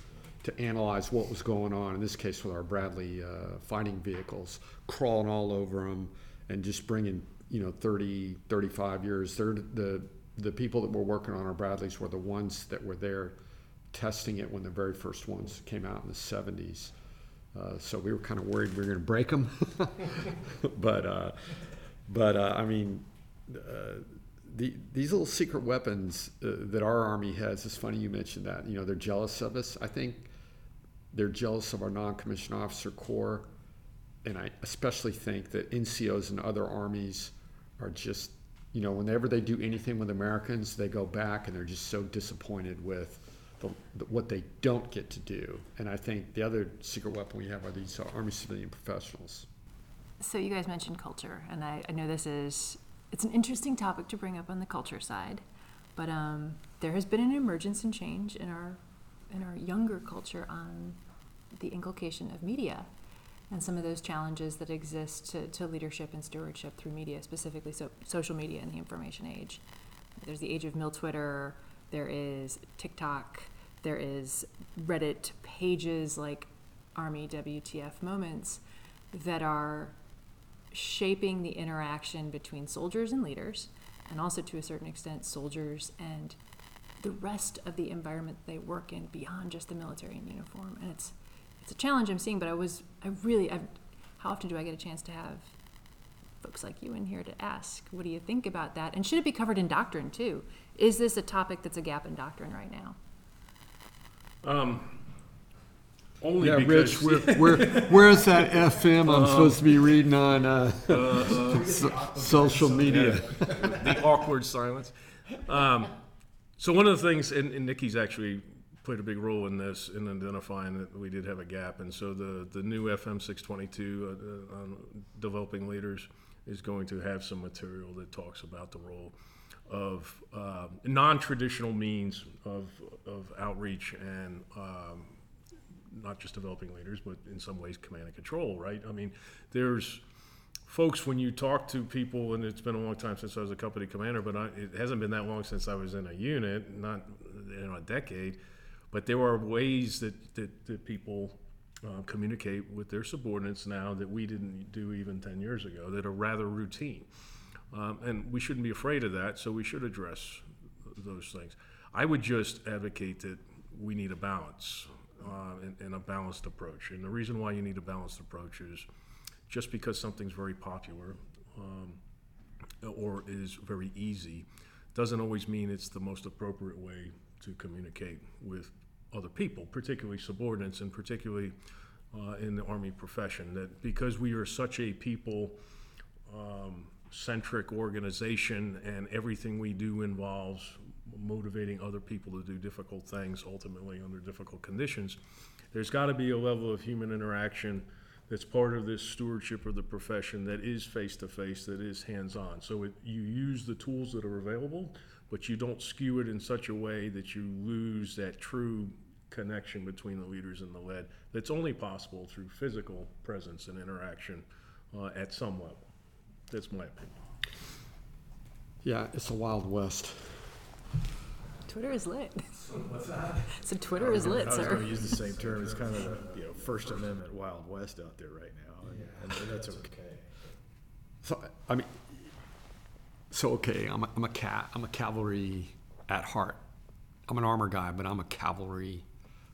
to analyze what was going on, in this case with our Bradley uh, fighting vehicles, crawling all over them and just bringing, you know, 30, 35 years. They're the, the people that were working on our Bradleys were the ones that were there testing it when the very first ones came out in the 70s. Uh, so we were kind of worried we were going to break them. but, uh, but uh, I mean, uh, the, these little secret weapons uh, that our Army has, it's funny you mentioned that. You know, they're jealous of us. I think they're jealous of our non commissioned officer corps. And I especially think that NCOs and other armies are just, you know, whenever they do anything with Americans, they go back and they're just so disappointed with the, the, what they don't get to do. And I think the other secret weapon we have are these uh, Army civilian professionals. So you guys mentioned culture, and I, I know this is it's an interesting topic to bring up on the culture side, but um, there has been an emergence and change in our in our younger culture on the inculcation of media and some of those challenges that exist to, to leadership and stewardship through media, specifically so, social media in the information age. There's the age of Mil Twitter, there is TikTok, there is Reddit pages like Army WTF moments that are shaping the interaction between soldiers and leaders, and also to a certain extent, soldiers and the rest of the environment they work in beyond just the military in uniform. And it's it's a challenge I'm seeing, but I was I really i how often do I get a chance to have folks like you in here to ask, what do you think about that? And should it be covered in doctrine too? Is this a topic that's a gap in doctrine right now? Um, only Yeah, because Rich, where, where, where's that FM I'm supposed to be reading on uh, so- social media? the awkward silence. Um, so one of the things, and, and Nikki's actually played a big role in this in identifying that we did have a gap, and so the the new FM 622 uh, uh, on developing leaders is going to have some material that talks about the role of uh, non-traditional means of of outreach and um, not just developing leaders, but in some ways command and control, right? I mean, there's folks when you talk to people, and it's been a long time since I was a company commander, but I, it hasn't been that long since I was in a unit, not you know a decade. But there are ways that that, that people uh, communicate with their subordinates now that we didn't do even ten years ago that are rather routine, um, and we shouldn't be afraid of that. So we should address those things. I would just advocate that we need a balance uh, and, and a balanced approach. And the reason why you need a balanced approach is just because something's very popular um, or is very easy doesn't always mean it's the most appropriate way to communicate with other people, particularly subordinates, and particularly uh, in the Army profession. That because we are such a people um, centric organization and everything we do involves motivating other people to do difficult things, ultimately under difficult conditions, there's got to be a level of human interaction that's part of this stewardship of the profession that is face to face, that is hands on. So it, you use the tools that are available, but you don't skew it in such a way that you lose that true connection between the leaders and the led that's only possible through physical presence and interaction uh, at some level. That's my opinion. Yeah, it's a wild west. Twitter is lit. What's that? So Twitter is lit, I was sir. going to use the same term. It's kind of the you know First Amendment Wild West out there right now, and, and that's okay. So I mean, so okay, I'm a, I'm a cat. I'm a cavalry at heart. I'm an armor guy, but I'm a cavalry.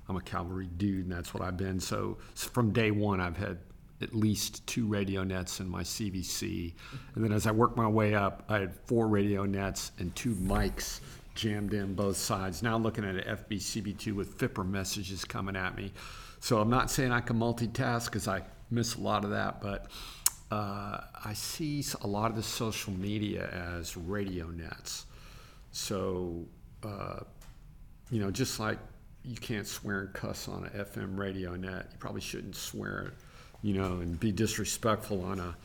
I'm a cavalry dude, and that's what I've been. So, s- from day one, I've had at least two radio nets in my CVC, and then as I worked my way up, I had four radio nets and two mics jammed in both sides. Now I'm looking at an FBCB2 with FIPR messages coming at me. So I'm not saying I can multitask because I miss a lot of that, but uh, I see a lot of the social media as radio nets. So, uh, you know, just like you can't swear and cuss on an FM radio net, you probably shouldn't swear, you know, and be disrespectful on a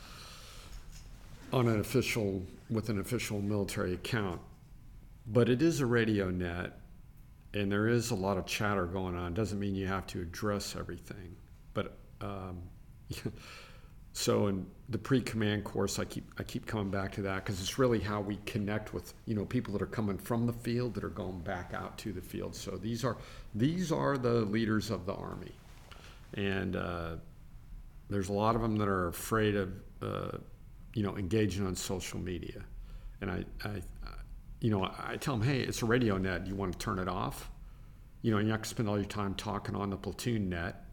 on an official with an official military account. But it is a radio net, and there is a lot of chatter going on. Doesn't mean you have to address everything, but um, so in the pre-command course, I keep I keep coming back to that because it's really how we connect with you know people that are coming from the field that are going back out to the field. So these are these are the leaders of the army, and uh, there's a lot of them that are afraid of uh, you know engaging on social media, and I, I you know I tell them hey it's a radio net. You want to turn it off? you know, you're not going to spend all your time talking on the platoon net.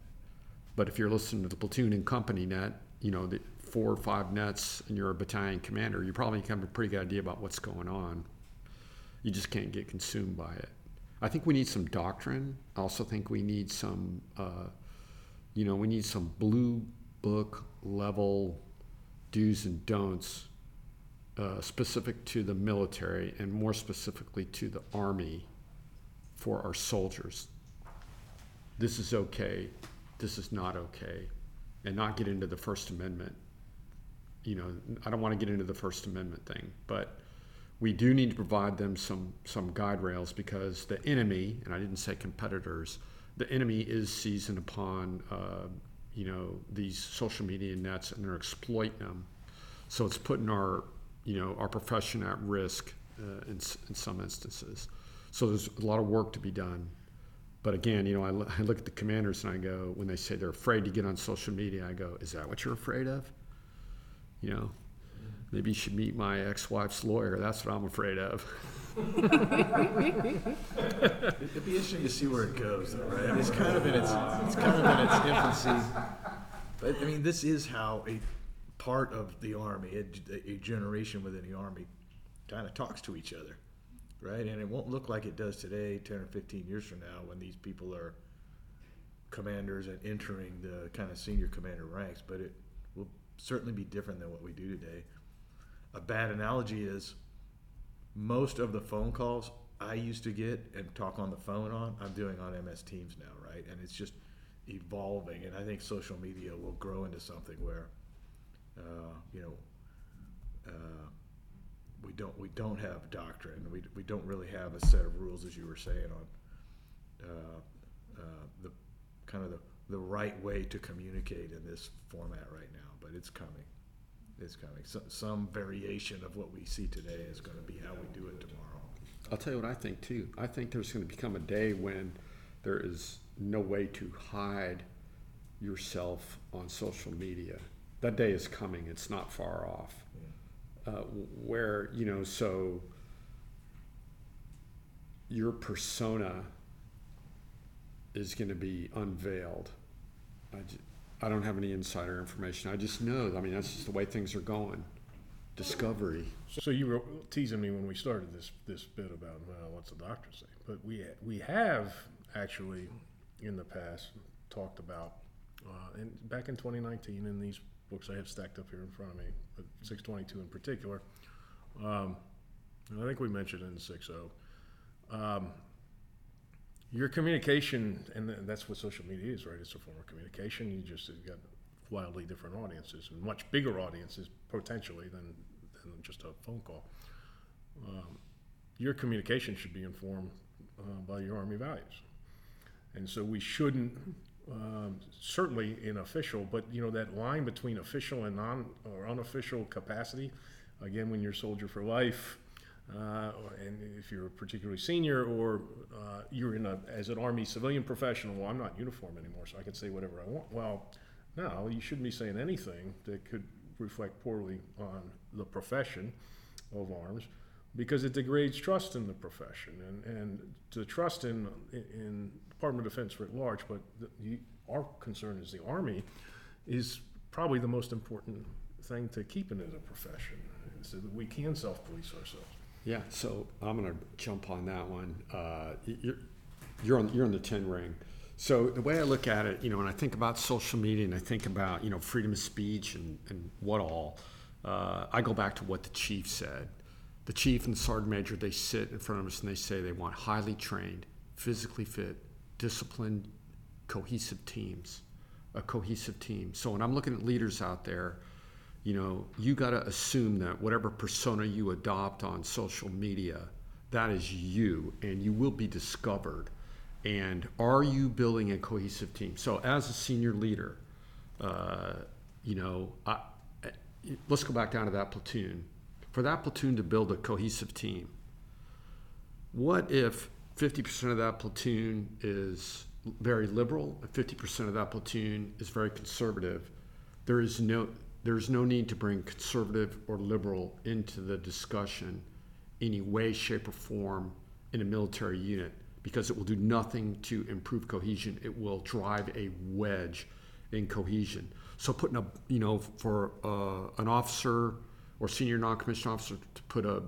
But if you're listening to the platoon and company net, you know, the four or five nets and you're a battalion commander, you probably have a pretty good idea about what's going on. You just can't get consumed by it. I think we need some doctrine. I also think we need some, uh, you know, we need some blue book level do's and don'ts uh, specific to the military and more specifically to the Army for our soldiers. This is okay, this is not okay, and not get into the First Amendment. You know, I don't want to get into the First Amendment thing, but we do need to provide them some, some guide rails because the enemy, and I didn't say competitors, the enemy is seizing upon, uh, you know, these social media nets and they're exploiting them. So it's putting our, you know, our profession at risk uh, in, in some instances. So there's a lot of work to be done. But again, you know, I, look at the commanders and I go, when they say they're afraid to get on social media, I go, is that what you're afraid of? You know, maybe you should meet my ex-wife's lawyer. That's what I'm afraid of. It'd be interesting to see where it goes, though, right? It's kind of in its, it's kind of in its infancy. But I mean, this is how a part of the army, a, a generation within the army, kind of talks to each other, right? And it won't look like it does today, ten or fifteen years from now, when these people are commanders and entering the kind of senior commander ranks. But it will certainly be different than what we do today. A bad analogy is most of the phone calls I used to get and talk on the phone on, I'm doing on MS Teams now, right? And it's just evolving. And I think social media will grow into something where, you know, uh, we don't we don't have doctrine. We, we don't really have a set of rules, as you were saying, on uh, uh, the kind of the, the right way to communicate in this format right now. But it's coming. It's coming. So, some variation of what we see today is going to be how we do it tomorrow. I'll tell you what I think too. I think there's going to become a day when there is no way to hide yourself on social media. That day is coming. It's not far off. Uh, where you know, so your persona is going to be unveiled. I, ju- I don't have any insider information. I just know. I mean, that's just the way things are going. Discovery. So you were teasing me when we started this, this bit about, well, what's the doctor say? But we, we have actually, in the past, talked about, uh, in, back in 2019, in these books I have stacked up here in front of me, but 622 in particular, um, I think we mentioned in 60. Um, your communication, and that's what social media is, right? It's a form of communication. You just have got wildly different audiences and much bigger audiences potentially than, than just a phone call. Um, your communication should be informed uh, by your Army values. And so we shouldn't, um, certainly in official, but you know, that line between official and non or unofficial capacity, again, when you're soldier for life, uh, and if you're particularly senior or uh, you're in a, as an Army civilian professional, well, I'm not uniform anymore, so I can say whatever I want. Well, no, you shouldn't be saying anything that could reflect poorly on the profession of arms because it degrades trust in the profession and, and to trust in, in Department of Defense writ large, but the, you, our concern is the Army is probably the most important thing to keep it as a profession so that we can self-police ourselves. Yeah, so I'm going to jump on that one. Uh, you're, you're on you're on the ten ring. So the way I look at it, you know, when I think about social media and I think about you know freedom of speech and, and what all, uh, I go back to what the chief said. The chief and the sergeant major they sit in front of us and they say they want highly trained, physically fit, disciplined, cohesive teams, a cohesive team. So when I'm looking at leaders out there, you know, you got to assume that whatever persona you adopt on social media, that is you, and you will be discovered. And are you building a cohesive team? So, as a senior leader, uh, you know, I, let's go back down to that platoon. For that platoon to build a cohesive team, what if 50% of that platoon is very liberal and 50% of that platoon is very conservative? There is no there's no need to bring conservative or liberal into the discussion any way, shape, or form in a military unit because it will do nothing to improve cohesion. It will drive a wedge in cohesion. So putting a, you know, for uh, an officer or senior non-commissioned officer to put a,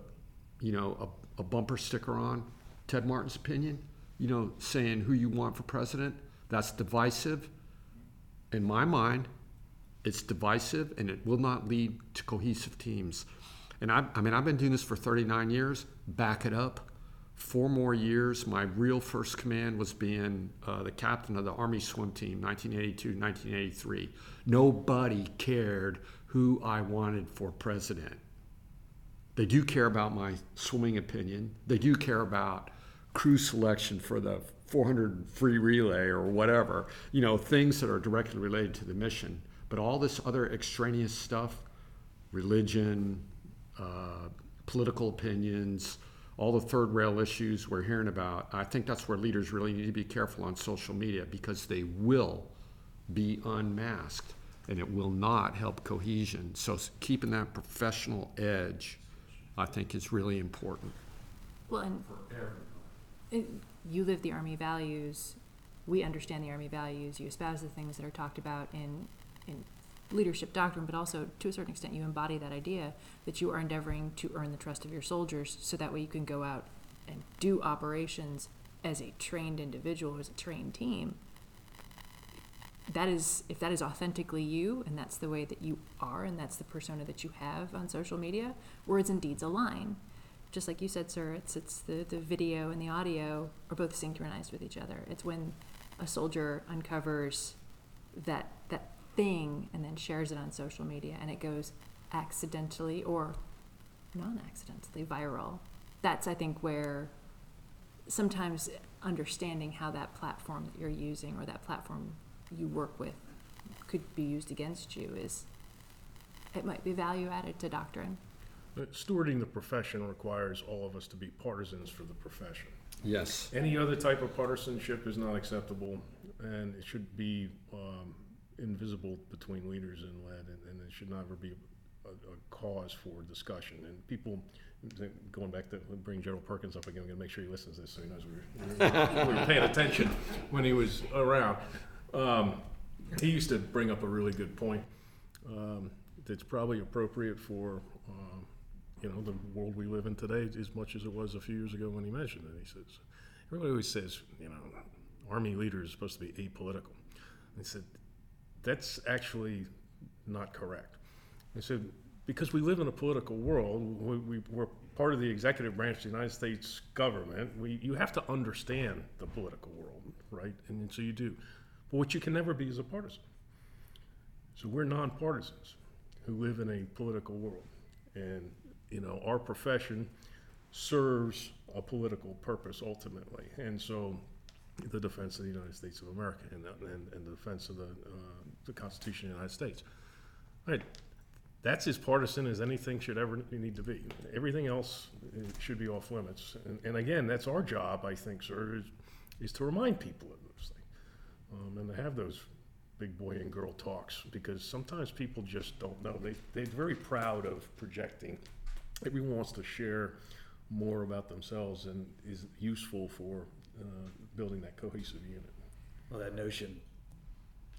you know, a, a bumper sticker on Ted Martin's opinion, you know, saying who you want for president, that's divisive. In my mind, it's divisive and it will not lead to cohesive teams. And I, I mean, I've been doing this for 39 years. Back it up. Four more years. My real first command was being uh, the captain of the Army swim team, 1982, 1983. Nobody cared who I wanted for president. They do care about my swimming opinion. They do care about crew selection for the 400 free relay or whatever, you know, things that are directly related to the mission. But all this other extraneous stuff, religion, uh, political opinions, all the third rail issues we're hearing about, I think that's where leaders really need to be careful on social media because they will be unmasked and it will not help cohesion. So keeping that professional edge, I think, is really important. Well, and it, you live the Army values. We understand the Army values. You espouse the things that are talked about in in leadership doctrine, but also to a certain extent, you embody that idea that you are endeavoring to earn the trust of your soldiers, so that way you can go out and do operations as a trained individual, as a trained team. That is, if that is authentically you, and that's the way that you are, and that's the persona that you have on social media, words and deeds align just like you said, sir, it's it's the, the video and the audio are both synchronized with each other. It's when a soldier uncovers that that thing and then shares it on social media and it goes accidentally or non-accidentally viral. That's I think where sometimes understanding how that platform that you're using or that platform you work with could be used against you is it might be value added to doctrine. Stewarding the profession requires all of us to be partisans for the profession. Yes. Any other type of partisanship is not acceptable, and it should be um, invisible between leaders and led, and, and it should never be a, a cause for discussion. And people, going back to bring General Perkins up again, I'm gonna make sure he listens to this so he knows we were, we were paying attention when he was around. Um, he used to bring up a really good point um, that's probably appropriate for um, you know the world we live in today as much as it was a few years ago when he mentioned it. He says everybody always says you know army leader is supposed to be apolitical. he said that's actually not correct. He said because we live in a political world, we, we, we're part of the executive branch of the United States government. We, you have to understand the political world, right? And so you do. But what you can never be is a partisan. So we're nonpartisans who live in a political world. And, you know, our profession serves a political purpose ultimately. And so the defense of the United States of America and, the- and, and the defense of the, uh, the Constitution of the United States. Right. That's as partisan as anything should ever need to be. Everything else uh, should be off limits. And, and again, that's our job, I think, sir, is, is to remind people of those things. Um, and to have those big boy and girl talks because sometimes people just don't know. They, they're very proud of projecting. Everyone wants to share more about themselves and is useful for uh, building that cohesive unit. Well, that notion,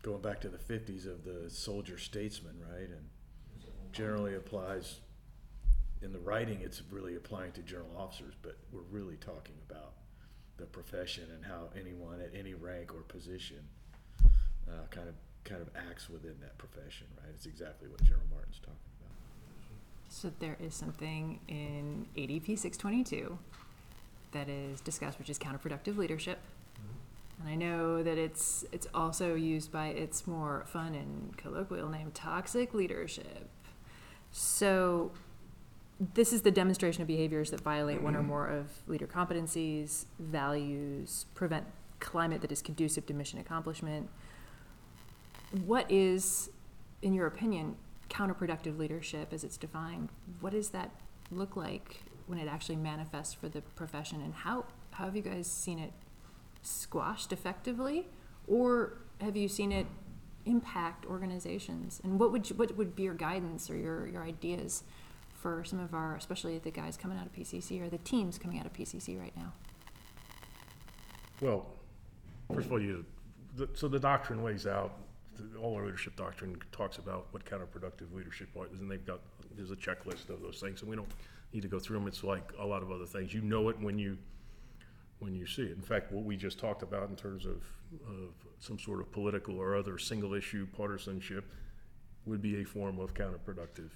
going back to the fifties of the soldier statesman, right, and generally applies, in the writing, it's really applying to general officers, but we're really talking about the profession and how anyone at any rank or position, uh, kind of, kind of acts within that profession, right? It's exactly what General Martin's talking. So there is something in ADP 622 that is discussed, which is counterproductive leadership. Mm-hmm. And I know that it's it's also used by its more fun and colloquial name, toxic leadership. So this is the demonstration of behaviors that violate one or mm-hmm. more of leader competencies, values, prevent climate that is conducive to mission accomplishment. What is, in your opinion, counterproductive leadership as it's defined? What does that look like when it actually manifests for the profession? And how, how have you guys seen it squashed effectively? Or have you seen it impact organizations? And what would, you, what would be your guidance or your, your ideas for some of our, especially the guys coming out of PCC or the teams coming out of PCC right now? Well, first of all, you, so the doctrine lays out, all our leadership doctrine talks about what counterproductive leadership is, and they've got, there's a checklist of those things, and we don't need to go through them. It's like a lot of other things. You know it when you, when you see it. In fact, what we just talked about in terms of, of some sort of political or other single-issue partisanship would be a form of counterproductive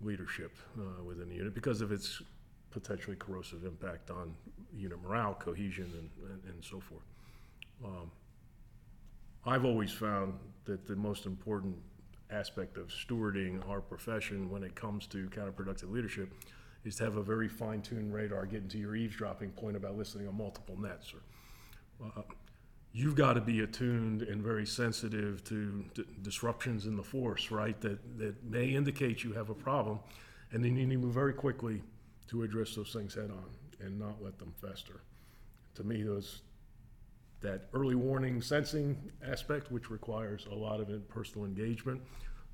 leadership uh, within the unit because of its potentially corrosive impact on unit morale, cohesion, and, and, and so forth. Um, I've always found that the most important aspect of stewarding our profession when it comes to counterproductive leadership is to have a very fine-tuned radar, getting to your eavesdropping point about listening on multiple nets. Or, uh, you've got to be attuned and very sensitive to d- disruptions in the force, right? That that may indicate you have a problem, and then you need to move very quickly to address those things head on and not let them fester. To me, those that early warning sensing aspect, which requires a lot of personal engagement,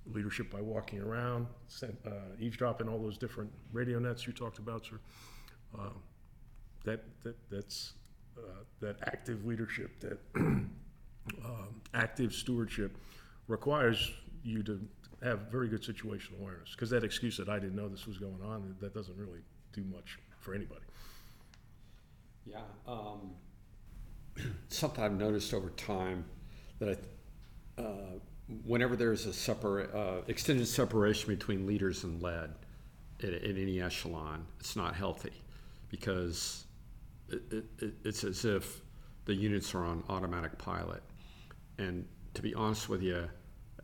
leadership by walking around, uh, eavesdropping all those different radio nets you talked about, sir. Um, that, that that's uh, that active leadership, that um, active stewardship requires you to have very good situational awareness. Because that excuse that I didn't know this was going on, that doesn't really do much for anybody. Yeah, um, something I've noticed over time that I, uh, whenever there's a separa- uh, extended separation between leaders and led at, any echelon, it's not healthy because it, it- it's as if the units are on automatic pilot. And to be honest with you,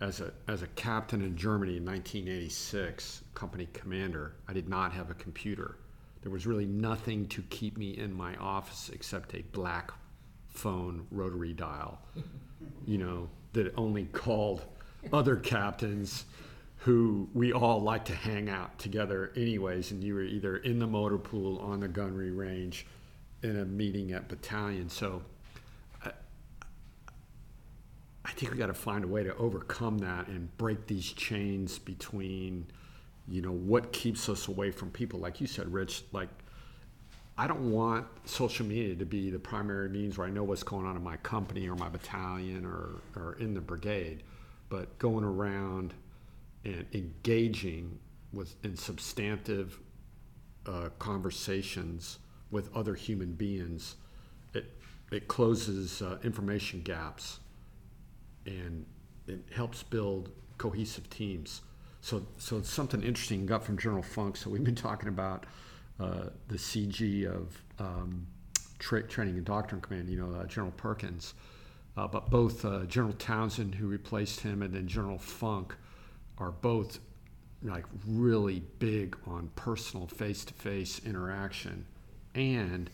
as a, as a captain in Germany in 1986, company commander, I did not have a computer. There was really nothing to keep me in my office except a black phone rotary dial, you know, that only called other captains who we all like to hang out together anyways. And you were either in the motor pool, on the gunnery range, in a meeting at battalion. So I think we got to find a way to overcome that and break these chains between, you know, what keeps us away from people. Like you said, Rich, like, I don't want social media to be the primary means where I know what's going on in my company or my battalion or, or in the brigade, but going around and engaging with in substantive uh, conversations with other human beings, it, it closes uh, information gaps and it helps build cohesive teams. So, so it's something interesting got from General Funk. So we've been talking about uh, the CG of um, tra- Training and Doctrine Command, you know, uh, General Perkins, uh, but both uh, General Townsend, who replaced him, and then General Funk, are both like really big on personal face-to-face interaction, and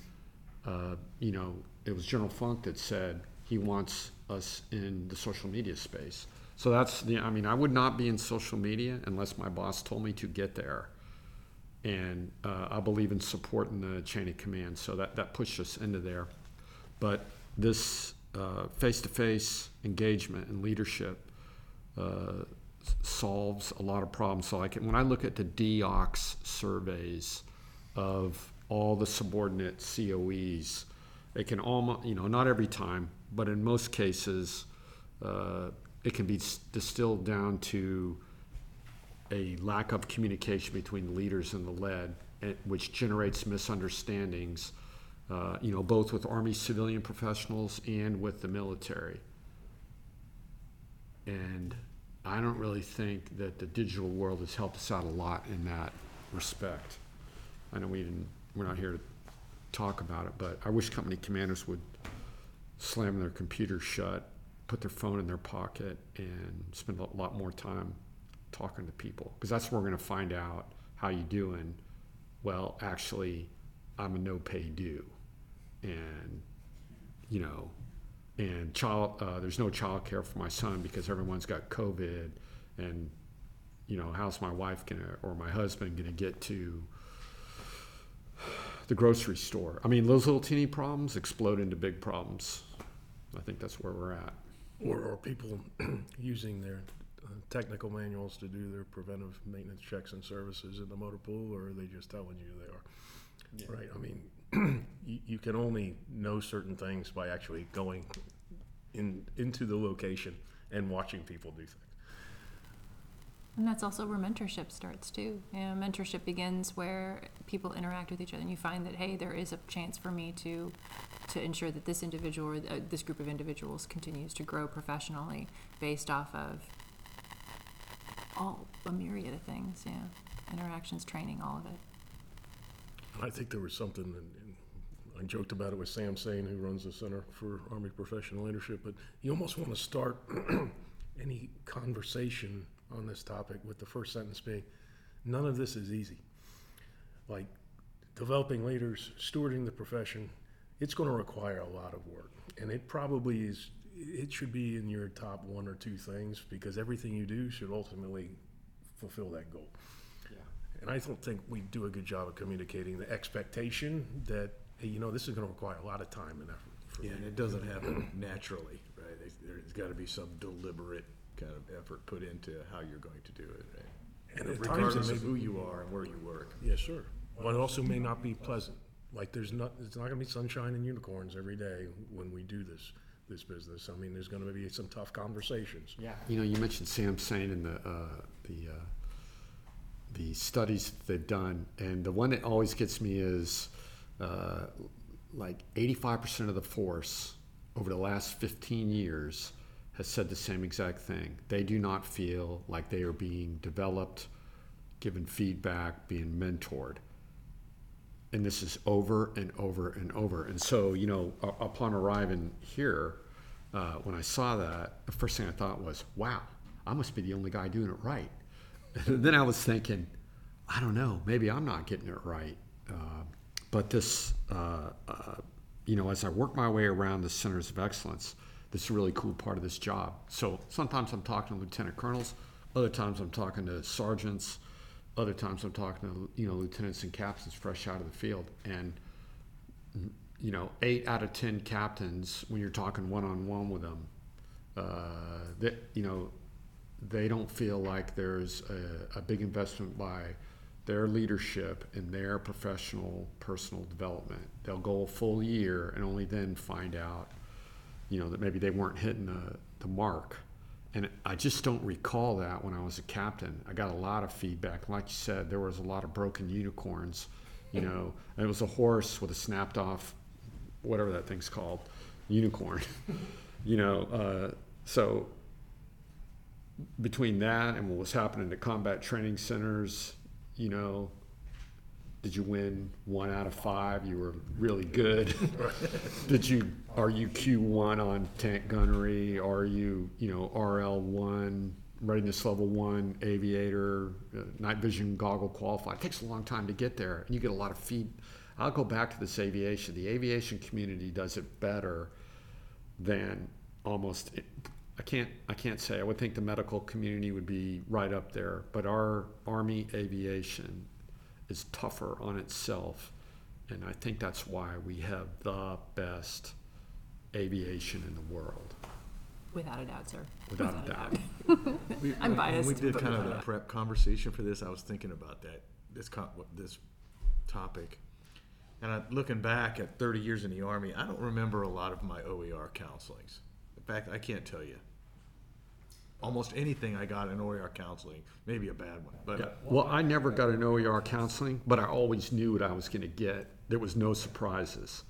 uh, you know, it was General Funk that said he wants us in the social media space. So that's the, I mean, I would not be in social media unless my boss told me to get there. And uh, I believe in supporting the chain of command, so that, that pushed us into there. But this face to face engagement and leadership uh, solves a lot of problems. So, like when I look at the DEOCS surveys of all the subordinate COEs, it can almost, you know, not every time, but in most cases, uh, it can be distilled down to a lack of communication between leaders and the lead, eh, which generates misunderstandings, uh, you know, both with Army civilian professionals and with the military. And I don't really think that the digital world has helped us out a lot in that respect. I know we didn't, we're not here to talk about it, but I wish company commanders would slam their computers shut, put their phone in their pocket, and spend a lot more time talking to people. Because that's where we're going to find out how you doing. Well, actually, I'm a no pay due, and you know, and child, uh, there's no child care for my son because everyone's got COVID, and you know, how's my wife gonna or my husband gonna get to the grocery store? I mean, those little teeny problems explode into big problems. I think that's where we're at. Or, or people using their technical manuals to do their preventive maintenance checks and services in the motor pool, or are they just telling you they are? Right, I mean, you, you can only know certain things by actually going in into the location and watching people do things. And that's also where mentorship starts too. You know, mentorship begins where people interact with each other, and you find that hey, there is a chance for me to to ensure that this individual or uh, this group of individuals continues to grow professionally based off of all a myriad of things. Yeah, interactions, training, all of it. I think there was something, and, I joked about it with Sam Sane, who runs the Center for Army Professional Leadership, but you almost want to start any conversation on this topic with the first sentence being, none of this is easy. Like developing leaders, stewarding the profession, it's going to require a lot of work. And it probably is, it should be in your top one or two things because everything you do should ultimately fulfill that goal. Yeah. And I don't think we do a good job of communicating the expectation that, hey, you know, this is going to require a lot of time and effort. for Yeah, me. and it doesn't happen naturally, right? There's- There's gotta be some deliberate kind of effort put into how you're going to do it, right? And it Regardless of who you are and where you work. Yes, sir. But it also may not be pleasant. Like there's not, it's not gonna be sunshine and unicorns every day when we do this, this business. I mean, there's gonna be some tough conversations. Yeah. You know, you mentioned Sam Sane and the, uh, the, uh, the studies that they've done, and the one that always gets me is, uh, like eighty-five percent of the force over the last fifteen years has said the same exact thing. They do not feel like they are being developed, given feedback, being mentored and this is over and over and over. And so, you know, upon arriving here, uh, when I saw that, the first thing I thought was, wow, I must be the only guy doing it right. Then I was thinking, I don't know, maybe I'm not getting it right. Uh, but this, uh, uh, you know, as I work my way around the centers of excellence, this is a really cool part of this job. So sometimes I'm talking to lieutenant colonels, other times I'm talking to sergeants, other times I'm talking to you know lieutenants and captains fresh out of the field, and you know eight out of ten captains when you're talking one on one with them, uh, that you know they don't feel like there's a, a big investment by their leadership in their professional personal development. They'll go a full year and only then find out, you know, that maybe they weren't hitting the, the mark. And I just don't recall that when I was a captain. I got a lot of feedback. Like you said, there was a lot of broken unicorns. You know, it was a horse with a snapped off, whatever that thing's called, unicorn. you know, uh, so between that and what was happening at combat training centers, you know, did you win one out of five? You were really good. did you are you Q one on tank gunnery? Are you you know RL one readiness level one aviator uh, night vision goggle qualified? It takes a long time to get there, and you get a lot of feed. I'll go back to this aviation. The aviation community does it better than almost I can't I can't say I would think the medical community would be right up there, but our Army aviation is tougher on itself, and I think that's why we have the best aviation in the world, Without a doubt, sir. without a doubt. We- I'm when- When we did but kind of without the a- prep conversation for this, I was thinking about that, this con, what- this topic. And I, looking back at thirty years in the Army, I don't remember a lot of my OER counselings. In fact, I can't tell you. Almost anything I got in OER counseling, maybe a bad one, but Well, I never got an OER counseling, but I always knew what I was going to get. There was no surprises.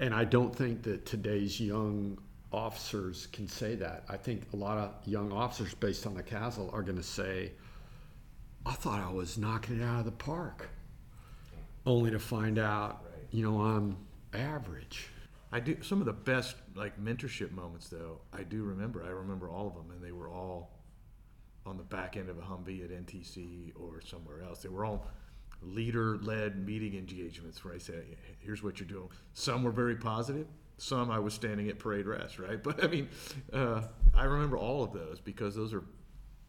And I don't think that today's young officers can say that. I think a lot of young officers, based on the CASAL, are going to say, I thought I was knocking it out of the park. Only to find out, you know, I'm average. I do some of the best like mentorship moments though. I do remember. I remember all of them, and they were all on the back end of a Humvee at NTC or somewhere else. They were all leader-led meeting engagements where I said, "Here's what you're doing." Some were very positive. Some I was standing at parade rest, right? But I mean, uh, I remember all of those because those are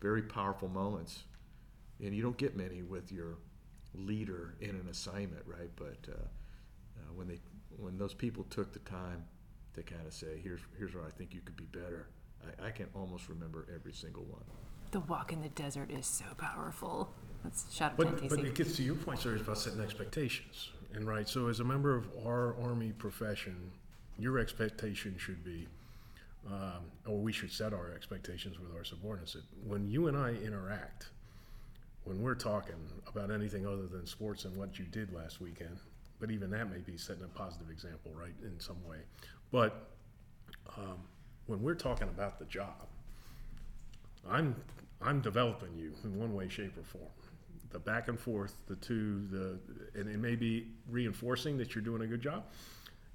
very powerful moments, and you don't get many with your leader in an assignment, right? But uh, uh, when they when those people took the time to kind of say, "Here's here's where I think you could be better," I, I can almost remember every single one. The walk in the desert is so powerful. Out But, but it gets to your point, sir, is about setting expectations. And right, so as a member of our Army profession, your expectation should be, um, or we should set our expectations with our subordinates. that When you and I interact, when we're talking about anything other than sports and what you did last weekend, but even that may be setting a positive example, right, in some way. But um, when we're talking about the job, I'm I'm developing you in one way, shape, or form. The back and forth, the two, the and it may be reinforcing that you're doing a good job.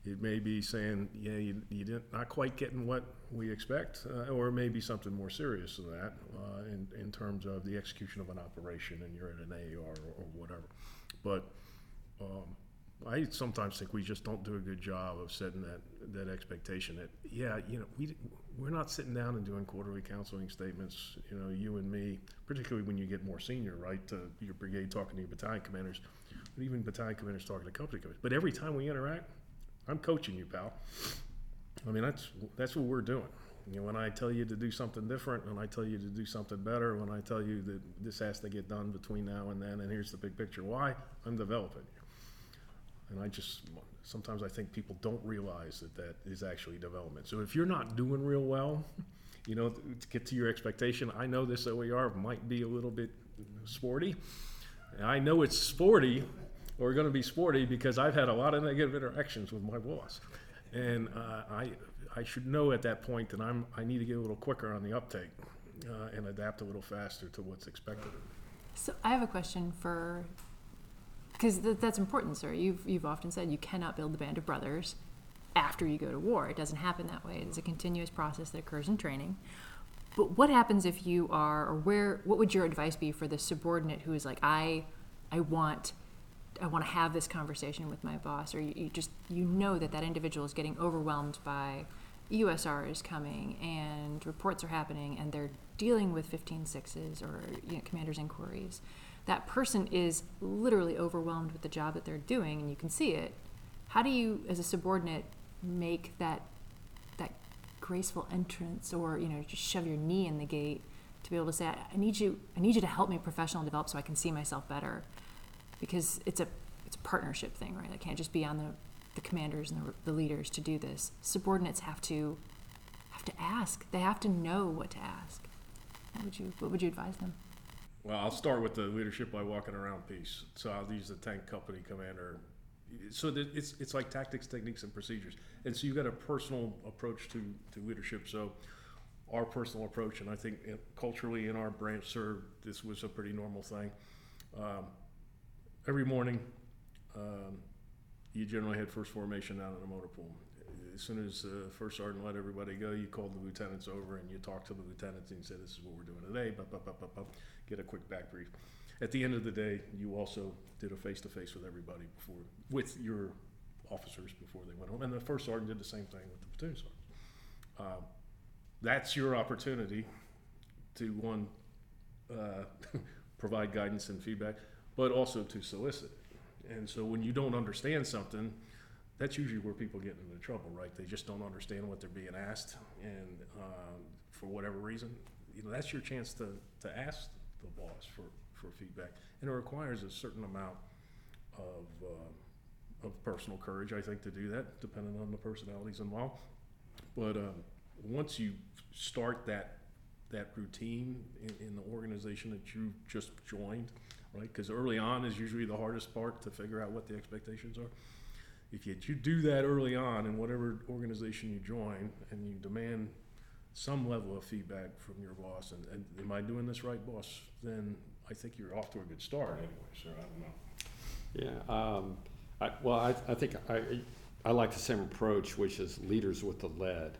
It may be saying, yeah, you, you didn't not quite getting what we expect, uh, or it may be something more serious than that uh, in in terms of the execution of an operation and you're at an AR or, or whatever. But um, I sometimes think we just don't do a good job of setting that, that expectation that, yeah, you know, we, we're not sitting down and doing quarterly counseling statements, you know, you and me, particularly when you get more senior, right, to your brigade talking to your battalion commanders, but even battalion commanders talking to company commanders. But every time we interact, I'm coaching you, pal. I mean, that's, that's what we're doing. You know, when I tell you to do something different, when I tell you to do something better, when I tell you that this has to get done between now and then, and here's the big picture, why? I'm developing you. And I just, sometimes I think people don't realize that that is actually development. So if you're not doing real well, you know, to get to your expectation, I know this OER might be a little bit sporty. I know it's sporty or going to be sporty because I've had a lot of negative interactions with my boss. And uh, I, I should know at that point that I'm, I need to get a little quicker on the uptake uh, and adapt a little faster to what's expected. So I have a question for, because th- that's important, sir. You've you've often said you cannot build the band of brothers after you go to war. It doesn't happen that way. It's a continuous process that occurs in training. But what happens if you are, or where? What would your advice be for the subordinate who is like, I, I want, I want to have this conversation with my boss, or you, you just you know that that individual is getting overwhelmed by USR is coming and reports are happening and they're dealing with 15 sixes or you know, commander's inquiries. That person is literally overwhelmed with the job that they're doing and you can see it. How do you, as a subordinate, make that that graceful entrance or you know just shove your knee in the gate to be able to say I, I need you I need you to help me professional develop so I can see myself better because it's a it's a partnership thing right I can't just be on the the commanders and the, the leaders to do this. Subordinates have to have to ask. They have to know what to ask. What would you What would you advise them? Well, I'll start with the leadership by walking around piece. So I'll use the tank company commander. So it's it's like tactics, techniques, and procedures. And so you've got a personal approach to, to leadership. So our personal approach, and I think culturally in our branch, sir, this was a pretty normal thing. Um, every morning, um, you generally had first formation out in the motor pool. As soon as uh, first sergeant let everybody go, you called the lieutenants over and you talked to the lieutenants and you said, "This is what we're doing today." Get a quick back brief. At the end of the day, you also did a face to face with everybody before, with your officers before they went home, and the first sergeant did the same thing with the platoon sergeant. Um, that's your opportunity to one uh, provide guidance and feedback, but also to solicit. And so when you don't understand something, that's usually where people get into trouble, right? They just don't understand what they're being asked, and um, for whatever reason, you know, that's your chance to, to ask the boss for, for feedback. And it requires a certain amount of, uh, of personal courage, I think, to do that, depending on the personalities involved. But um, once you start that that routine in, in the organization that you just joined, right? Because early on is usually the hardest part to figure out what the expectations are. If you, you do that early on in whatever organization you join, and you demand some level of feedback from your boss, and, and am I doing this right, boss? Then I think you're off to a good start, anyway. Sir, I don't know. Yeah, um, I, well, I, I think I, I like the same approach, which is leaders with the lead.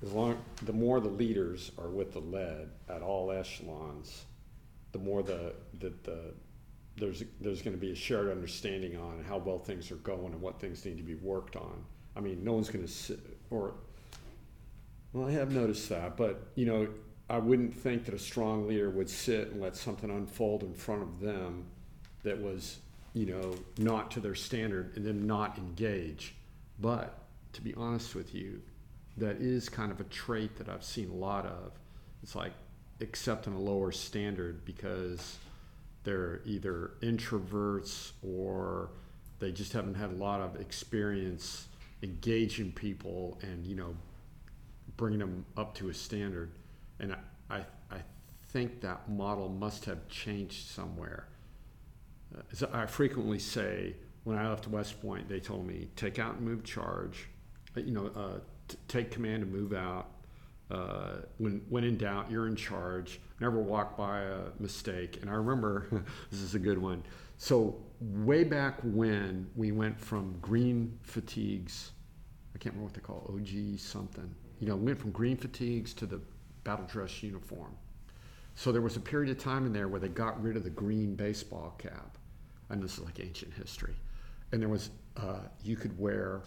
As long, the more the leaders are with the lead at all echelons, the more the, the, the, there's, there's gonna be a shared understanding on how well things are going and what things need to be worked on. I mean, no one's gonna sit, or, well, I have noticed that, but, you know, I wouldn't think that a strong leader would sit and let something unfold in front of them that was, you know, not to their standard and then not engage. But to be honest with you, that is kind of a trait that I've seen a lot of. It's like accepting a lower standard because they're either introverts or they just haven't had a lot of experience engaging people and you know bringing them up to a standard. And I, I, I think that model must have changed somewhere. Uh, as I frequently say, when I left West Point, they told me take out and move charge, uh, you know, uh, t- take command and move out. Uh, when when in doubt, you're in charge. Never walk by a mistake. And I remember this is a good one. So way back when we went from green fatigues, I can't remember what they call OG something. You know, went from green fatigues to the battle dress uniform. So there was a period of time in there where they got rid of the green baseball cap. And this is like ancient history. And there was, uh, you could wear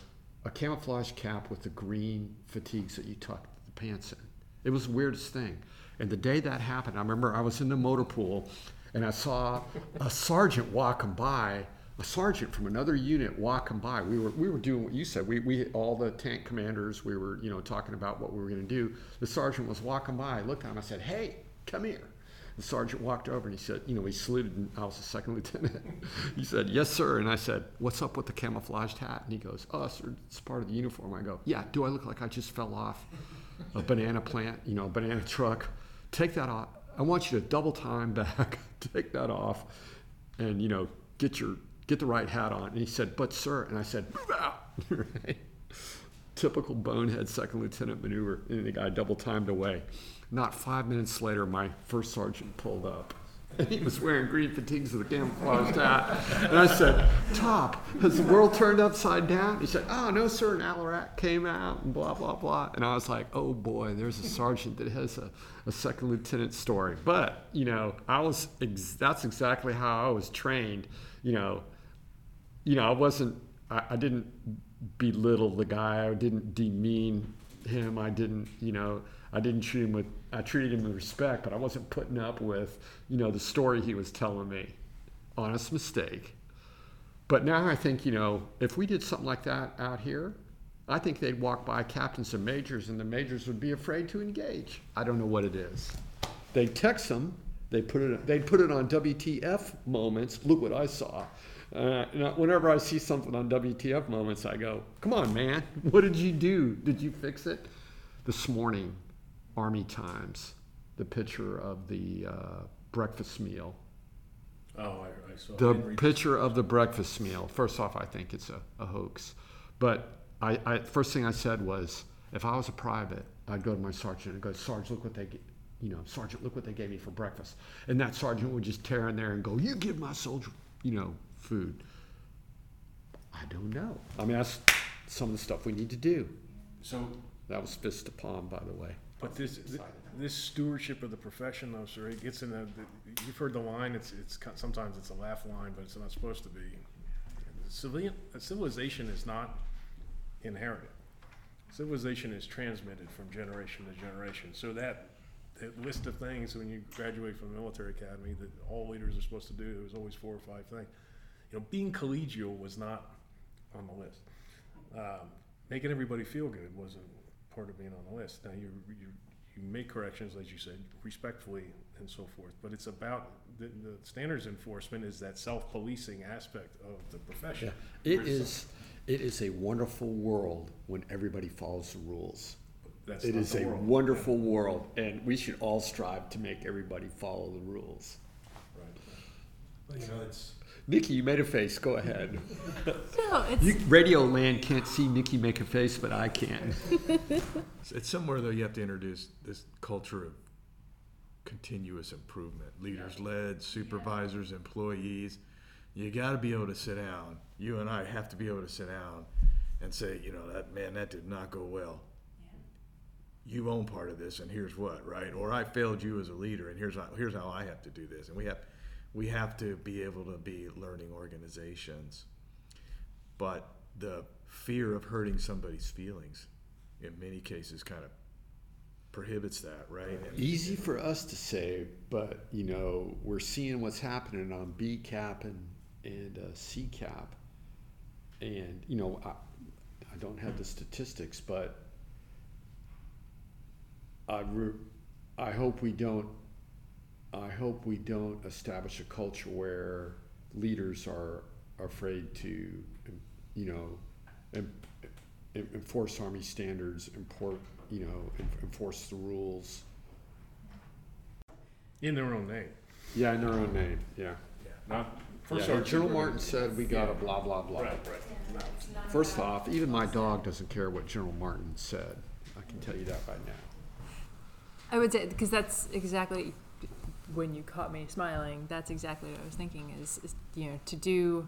a camouflage cap with the green fatigues that you tucked the pants in. It was the weirdest thing. And the day that happened, I remember I was in the motor pool and I saw a sergeant walking by, a sergeant from another unit walking by. We were we were doing what you said. We we all the tank commanders. We were you know talking about what we were going to do. The sergeant was walking by. I looked at him. I said, "Hey, come here." The sergeant walked over and he said, you know, he saluted and I was a second lieutenant. he said, yes, sir. And I said, what's up with the camouflaged hat? And he goes, oh, sir, it's part of the uniform. I go, yeah, do I look like I just fell off a banana plant, you know, a banana truck? Take that off. I want you to double time back, take that off, and, you know, get your, get the right hat on. And he said, but sir, and I said, right? Typical bonehead second lieutenant maneuver. And the guy double timed away. Not five minutes later, my first sergeant pulled up. And he was wearing green fatigues with a camouflaged hat. And I said, Top, has the world turned upside down? He said, Oh, no, sir. And ALARACT came out and blah, blah, blah. And I was like, Oh boy, there's a sergeant that has a, a second lieutenant story. But, you know, I was, ex- that's exactly how I was trained. You know, you know, I wasn't, I, I didn't belittle the guy. I didn't demean him. I didn't, you know, I didn't treat him with, I treated him with respect, but I wasn't putting up with, you know, the story he was telling me. Honest mistake. But now I think, you know, if we did something like that out here, I think they'd walk by captains and majors and the majors would be afraid to engage. I don't know what it is. They text them, they put it, they'd put it on WTF moments. Look what I saw. Uh, whenever I see something on WTF moments, I go, "Come on, man! What did you do? Did you fix it?" This morning, Army Times, the picture of the uh, breakfast meal. Oh, I, I saw. The picture of the breakfast meal. First off, I think it's a, a hoax. But I, I first thing I said was, if I was a private, I'd go to my sergeant and go, Sarge, look what they, g- you know, Sergeant, look what they gave me for breakfast. And that sergeant would just tear in there and go, you give my soldier, you know, food. I don't know. I mean, that's some of the stuff we need to do. So, That was fist to palm, by the way. but this, this stewardship of the profession though, sir, it gets in the, the- you've heard the line, it's, it's, sometimes it's a laugh line, but it's not supposed to be. Civilian, uh, civilization is not inherited. Civilization is transmitted from generation to generation. So that, that list of things when you graduate from the military academy that all leaders are supposed to do, there was always four or five things. You know, being collegial was not on the list. Um, making everybody feel good wasn't part of being on the list. Now you you you make corrections, as you said, respectfully and so forth. But it's about the, the standards enforcement is that self-policing aspect of the profession. Yeah. It is, it is a wonderful world when everybody follows the rules. That's It not is a world. wonderful world, and we should all strive to make everybody follow the rules. Right. But, you know, it's Nikki, you made a face. Go ahead. No, it's You, Radio Land can't see Nikki make a face, but I can. It's somewhere though you have to introduce this culture of continuous improvement. Leaders led, supervisors, employees. You got to be able to sit down. You and I have to be able to sit down and say, you know, that man, that did not go well. You own part of this, and here's what, right? Or I failed you as a leader, and here's how, here's how I have to do this. And we have we have to be able to be learning organizations. But the fear of hurting somebody's feelings, in many cases, kind of prohibits that, right? And- Easy for us to say, but you know, we're seeing what's happening on BCAP and and uh, CCAP, and you know, I, I don't have the statistics, but I re- I hope we don't. I hope we don't establish a culture where leaders are afraid to, you know, en- en- enforce Army standards, import, you know, en- enforce the rules. In their own name. Yeah, in their own name, yeah. Not. Yeah, Sergeant General Martin said we got a blah, blah, blah. Right, right. No. First off, even my dog doesn't care what General Martin said. I can tell you that right now. I would say because that's exactly when you caught me smiling. That's exactly what I was thinking. Is, is you know to do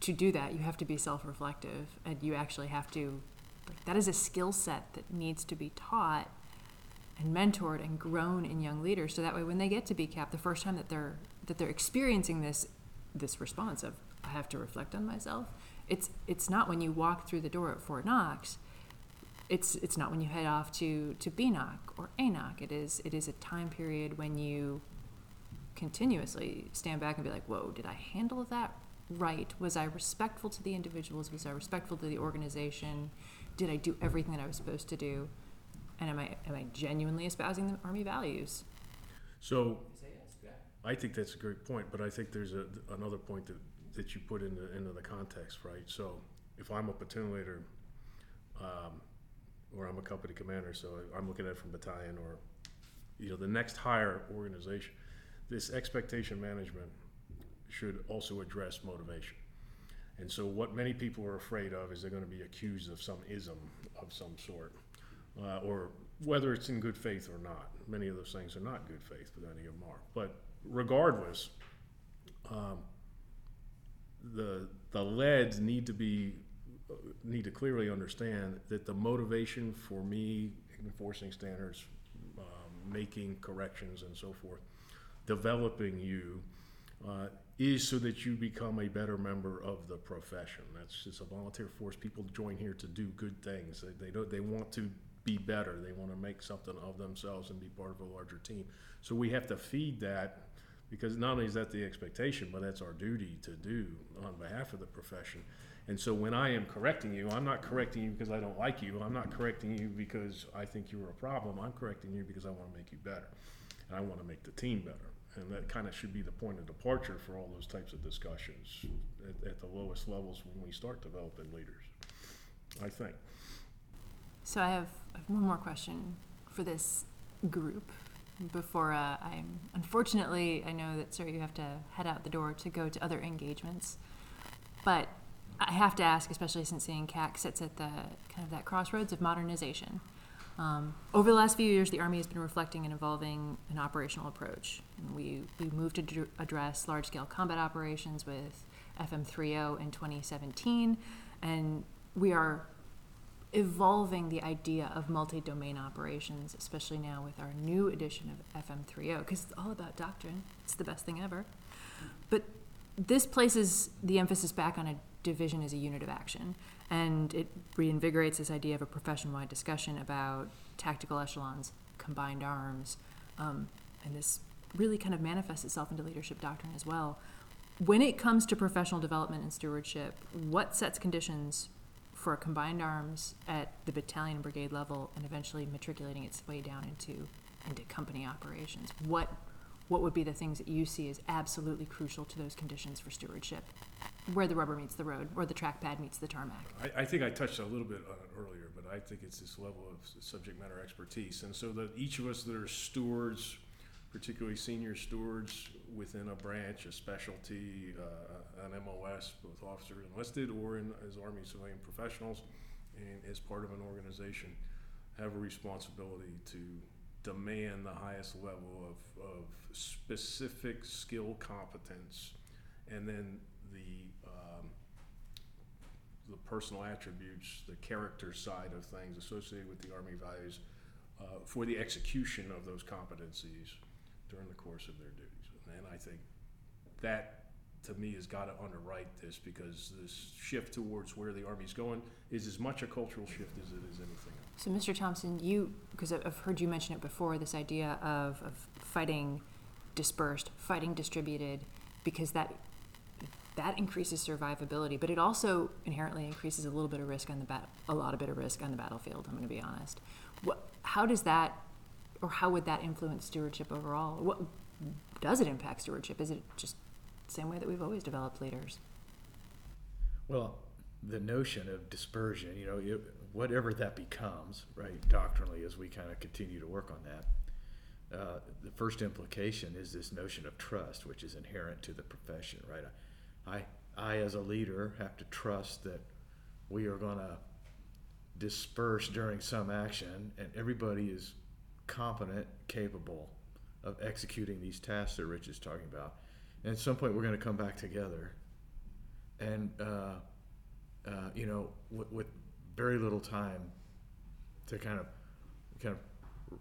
to do that, you have to be self-reflective, and you actually have to. Like, that is a skill set that needs to be taught and mentored and grown in young leaders. So that way, when they get to BCAP, the first time that they're that they're experiencing this this response of I have to reflect on myself. It's it's not when you walk through the door at Fort Knox it's it's not when you head off to to BNOC or ANOC. It is it is a time period when you continuously stand back and be like, "Whoa, did I handle that right? Was I respectful to the individuals? Was I respectful to the organization? Did I do everything that I was supposed to do? And am I am I genuinely espousing the Army values?" So, I think that's a great point, but I think there's a, another point that, that you put into, into the context, right? So, if I'm a platoon leader, um, or I'm a company commander, so I'm looking at it from battalion or, you know, the next higher organization, this expectation management should also address motivation. And so, what many people are afraid of is they're going to be accused of some ism of some sort, uh, or whether it's in good faith or not. Many of those things are not good faith, but many of them are. But regardless, um, the the leads need to be need to clearly understand that the motivation for me enforcing standards, um, making corrections, and so forth, developing you uh, is so that you become a better member of the profession. That's it's a volunteer force. People join here to do good things. They, they don't. They want to be better. They want to make something of themselves and be part of a larger team. So we have to feed that because not only is that the expectation, but that's our duty to do on behalf of the profession. And so when I am correcting you, I'm not correcting you because I don't like you. I'm not correcting you because I think you're a problem. I'm correcting you because I want to make you better. And I want to make the team better. And that kind of should be the point of departure for all those types of discussions at, at the lowest levels when we start developing leaders, I think. So I have, I have one more question for this group before uh, I'm. Unfortunately, I know that sir, you have to head out the door to go to other engagements, but I have to ask, especially since seeing CAC sits at the kind of that crossroads of modernization. Um, over the last few years, the Army has been reflecting and evolving an operational approach. And we, we moved to dr- address large scale combat operations with FM30 in 2017, and we are evolving the idea of multi-domain operations, especially now with our new edition of FM30, because it's all about doctrine. It's the best thing ever. But this places the emphasis back on a division as a unit of action, and it reinvigorates this idea of a profession-wide discussion about tactical echelons, combined arms, um, and this really kind of manifests itself into leadership doctrine as well. When it comes to professional development and stewardship, what sets conditions for combined arms at the battalion and brigade level and eventually matriculating its way down into into company operations what what would be the things that you see as absolutely crucial to those conditions for stewardship where the rubber meets the road or the trackpad meets the tarmac I, I think I touched a little bit on it earlier, but I think it's this level of subject matter expertise. And so that each of us that are stewards, particularly senior stewards within a branch, a specialty, uh, an MOS, both officer enlisted or in, as Army civilian professionals, and as part of an organization, have a responsibility to demand the highest level of, of specific skill competence, and then the, um, the personal attributes, the character side of things associated with the Army values uh, for the execution of those competencies during the course of their duties. And I think that, to me, has got to underwrite this because this shift towards where the Army's going is as much a cultural shift as it is anything else. So mr thompson you because i've heard you mention it before this idea of, of fighting dispersed fighting distributed because that that increases survivability, but it also inherently increases a little bit of risk on the bat, a lot of bit of risk on the battlefield. I'm going to be honest. What, how does that, or how would that influence stewardship overall? What does it impact stewardship? Is it just the same way that we've always developed leaders? Well, the notion of dispersion, you know, it, whatever that becomes, right, doctrinally, as we kind of continue to work on that, uh, the first implication is this notion of trust, which is inherent to the profession, right? I, I, as a leader, have to trust that we are going to disperse during some action, and everybody is competent, capable of executing these tasks that Rich is talking about. And at some point, we're going to come back together, and uh, uh, you know, with, with very little time to kind of kind of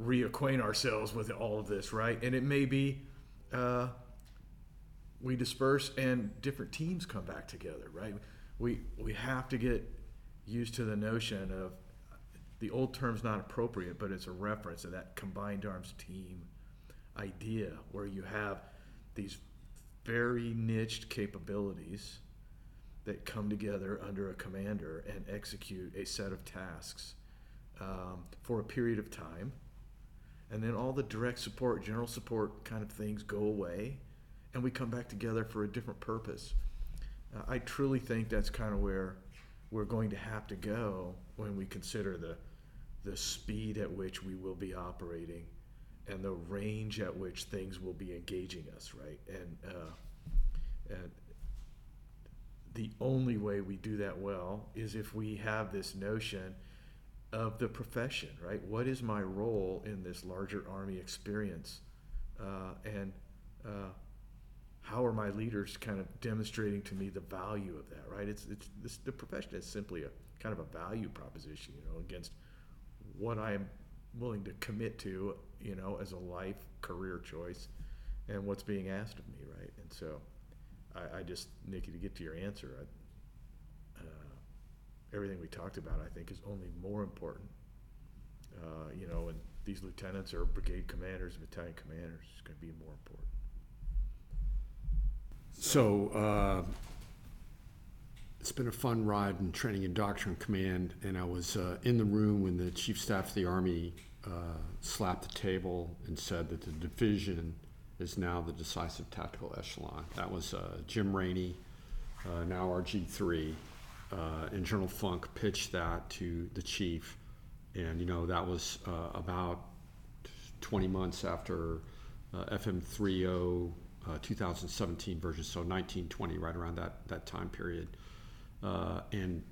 reacquaint ourselves with all of this, right? And it may be uh, we disperse and different teams come back together, right? We we have to get used to the notion of the old term's not appropriate, but it's a reference to that combined arms team idea where you have these very niched capabilities that come together under a commander and execute a set of tasks um, for a period of time. And then all the direct support, general support kind of things go away, and we come back together for a different purpose. Uh, I truly think that's kind of where we're going to have to go when we consider the the speed at which we will be operating and the range at which things will be engaging us, right? And uh, and the only way we do that well is if we have this notion of the profession, right? What is my role in this larger army experience? Uh, and uh, how are my leaders kind of demonstrating to me the value of that, right? It's, it's this, the profession is simply a kind of a value proposition, you know, against what I am willing to commit to, you know, as a life career choice and what's being asked of me, right? And so I, I just, Nikki, to get to your answer, I, uh, everything we talked about, I think, is only more important. Uh, you know, and these lieutenants are brigade commanders, and battalion commanders. It's going to be more important. So, uh, it's been a fun ride in training and doctrine command, and I was uh, in the room when the chief staff of the army uh, slapped the table and said that the division is now the decisive tactical echelon. That was uh, Jim Rainey, uh, now RG3, uh, and General Funk pitched that to the chief, and you know that was uh, about 20 months after FM 30 2017 version, so 1920, right around that that time period uh, and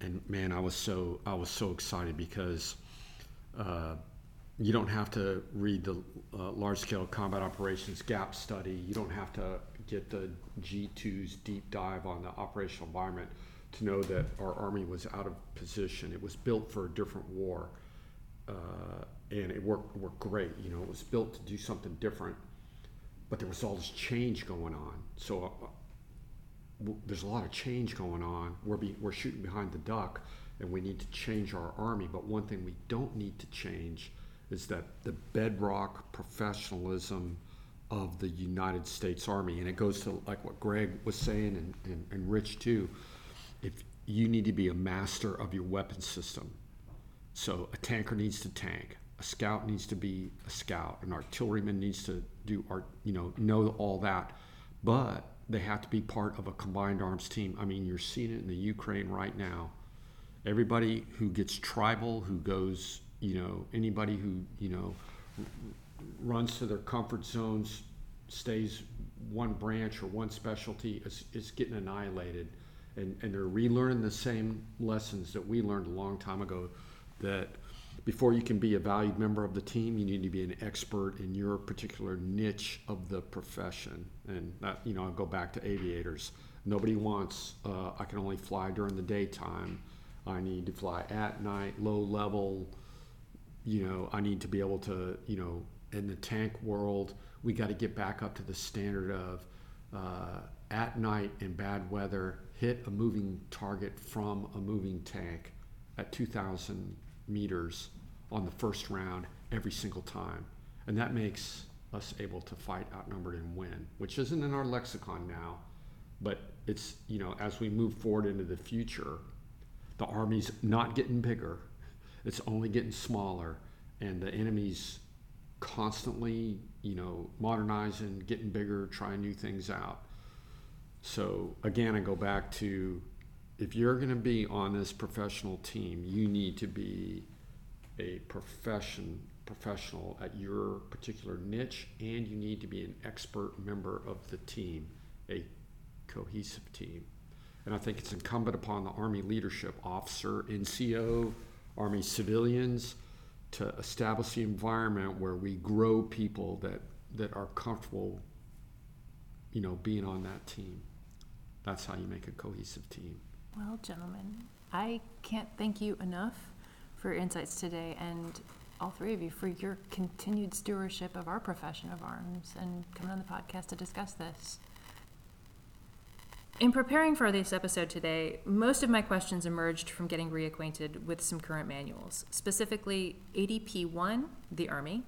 and man, I was so I was so excited because uh, you don't have to read the uh, large scale combat operations gap study. You don't have to get the G2's deep dive on the operational environment to know that our army was out of position. It was built for a different war, uh, and it worked worked great. You know, it was built to do something different, but there was all this change going on. So uh, there's a lot of change going on. We're, be, we're shooting behind the duck and we need to change our army. But one thing we don't need to change is that the bedrock professionalism of the United States Army. And it goes to like what Greg was saying and, and, and Rich too. If you need to be a master of your weapon system. So a tanker needs to tank, a scout needs to be a scout, an artilleryman needs to do art, you know, know all that. But they have to be part of a combined arms team. I mean, you're seeing it in the Ukraine right now. Everybody who gets tribal, who goes, you know, anybody who, you know, runs to their comfort zones, stays one branch or one specialty, is, is getting annihilated. And, and they're relearning the same lessons that we learned a long time ago that before you can be a valued member of the team, you need to be an expert in your particular niche of the profession. And that, you know, I'll go back to aviators. Nobody wants, uh, I can only fly during the daytime. I need to fly at night, low level. You know, I need to be able to, you know, in the tank world, we got to get back up to the standard of uh, at night in bad weather, hit a moving target from a moving tank at 2,000 meters on the first round every single time. And that makes us able to fight outnumbered and win, which isn't in our lexicon now, but it's, you know, as we move forward into the future, the army's not getting bigger, it's only getting smaller, and the enemy's constantly, you know, modernizing, getting bigger, trying new things out. So again, I go back to if you're going to be on this professional team, you need to be a profession professional at your particular niche, and you need to be an expert member of the team, a cohesive team. And I think it's incumbent upon the Army leadership officer, NCO, Army civilians, to establish the environment where we grow people that, that are comfortable, you know, being on that team. That's how you make a cohesive team. Well, gentlemen, I can't thank you enough for your insights today and all three of you for your continued stewardship of our profession of arms and coming on the podcast to discuss this. In preparing for this episode today, most of my questions emerged from getting reacquainted with some current manuals, specifically ADP 1, the Army,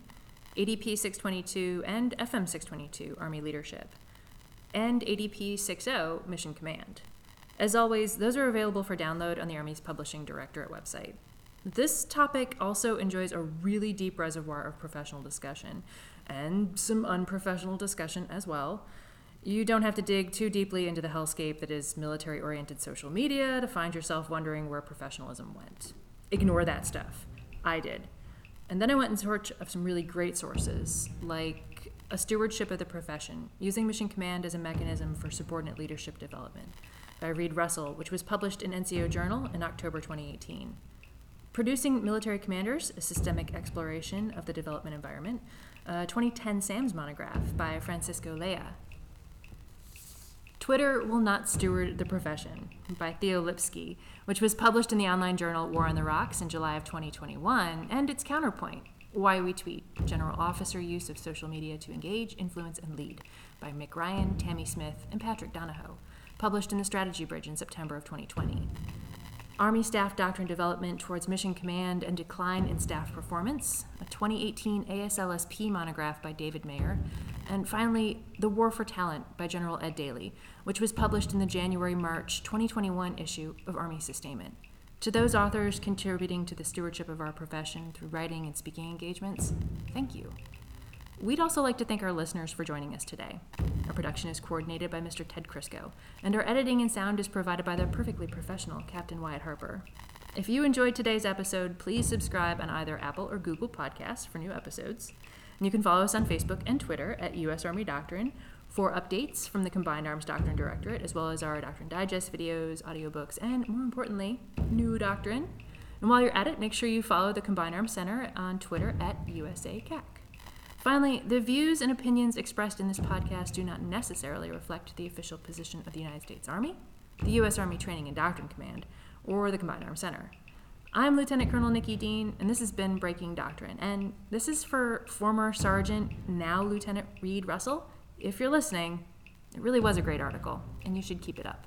ADP 622, and FM 622, Army Leadership, and ADP 60, Mission Command. As always, those are available for download on the Army's Publishing Directorate website. This topic also enjoys a really deep reservoir of professional discussion, and some unprofessional discussion as well. You don't have to dig too deeply into the hellscape that is military oriented social media to find yourself wondering where professionalism went. Ignore that stuff. I did. And then I went in search of some really great sources, like A Stewardship of the Profession, using Mission Command as a mechanism for subordinate leadership development by Reed Russell, which was published in NCO Journal in October 2018. Producing Military Commanders, a systemic exploration of the development environment, a 2010 SAMS monograph by Francisco Lea, Twitter Will Not Steward the Profession by Theo Lipsky, which was published in the online journal War on the Rocks in July of 2021, and its counterpoint, Why We Tweet General Officer Use of Social Media to Engage, Influence, and Lead by Mick Ryan, Tammy Smith, and Patrick Donahoe, published in the Strategy Bridge in September of 2020. Army Staff Doctrine Development Towards Mission Command and Decline in Staff Performance, a 2018 ASLSP monograph by David Mayer, and finally, The War for Talent by General Ed Daly, which was published in the January March 2021 issue of Army Sustainment. To those authors contributing to the stewardship of our profession through writing and speaking engagements, thank you. We'd also like to thank our listeners for joining us today. Our production is coordinated by Mr. Ted Crisco, and our editing and sound is provided by the perfectly professional Captain Wyatt Harper. If you enjoyed today's episode, please subscribe on either Apple or Google Podcasts for new episodes. And you can follow us on Facebook and Twitter at U.S. Army Doctrine for updates from the Combined Arms Doctrine Directorate, as well as our Doctrine Digest videos, audiobooks, and more importantly, new doctrine. And while you're at it, make sure you follow the Combined Arms Center on Twitter at USACAC. Finally, the views and opinions expressed in this podcast do not necessarily reflect the official position of the United States Army, the U.S. Army Training and Doctrine Command, or the Combined Arms Center. I'm Lieutenant Colonel Nikki Dean, and this has been Breaking Doctrine. And this is for former Sergeant, now Lieutenant Reed Russell. If you're listening, it really was a great article, and you should keep it up.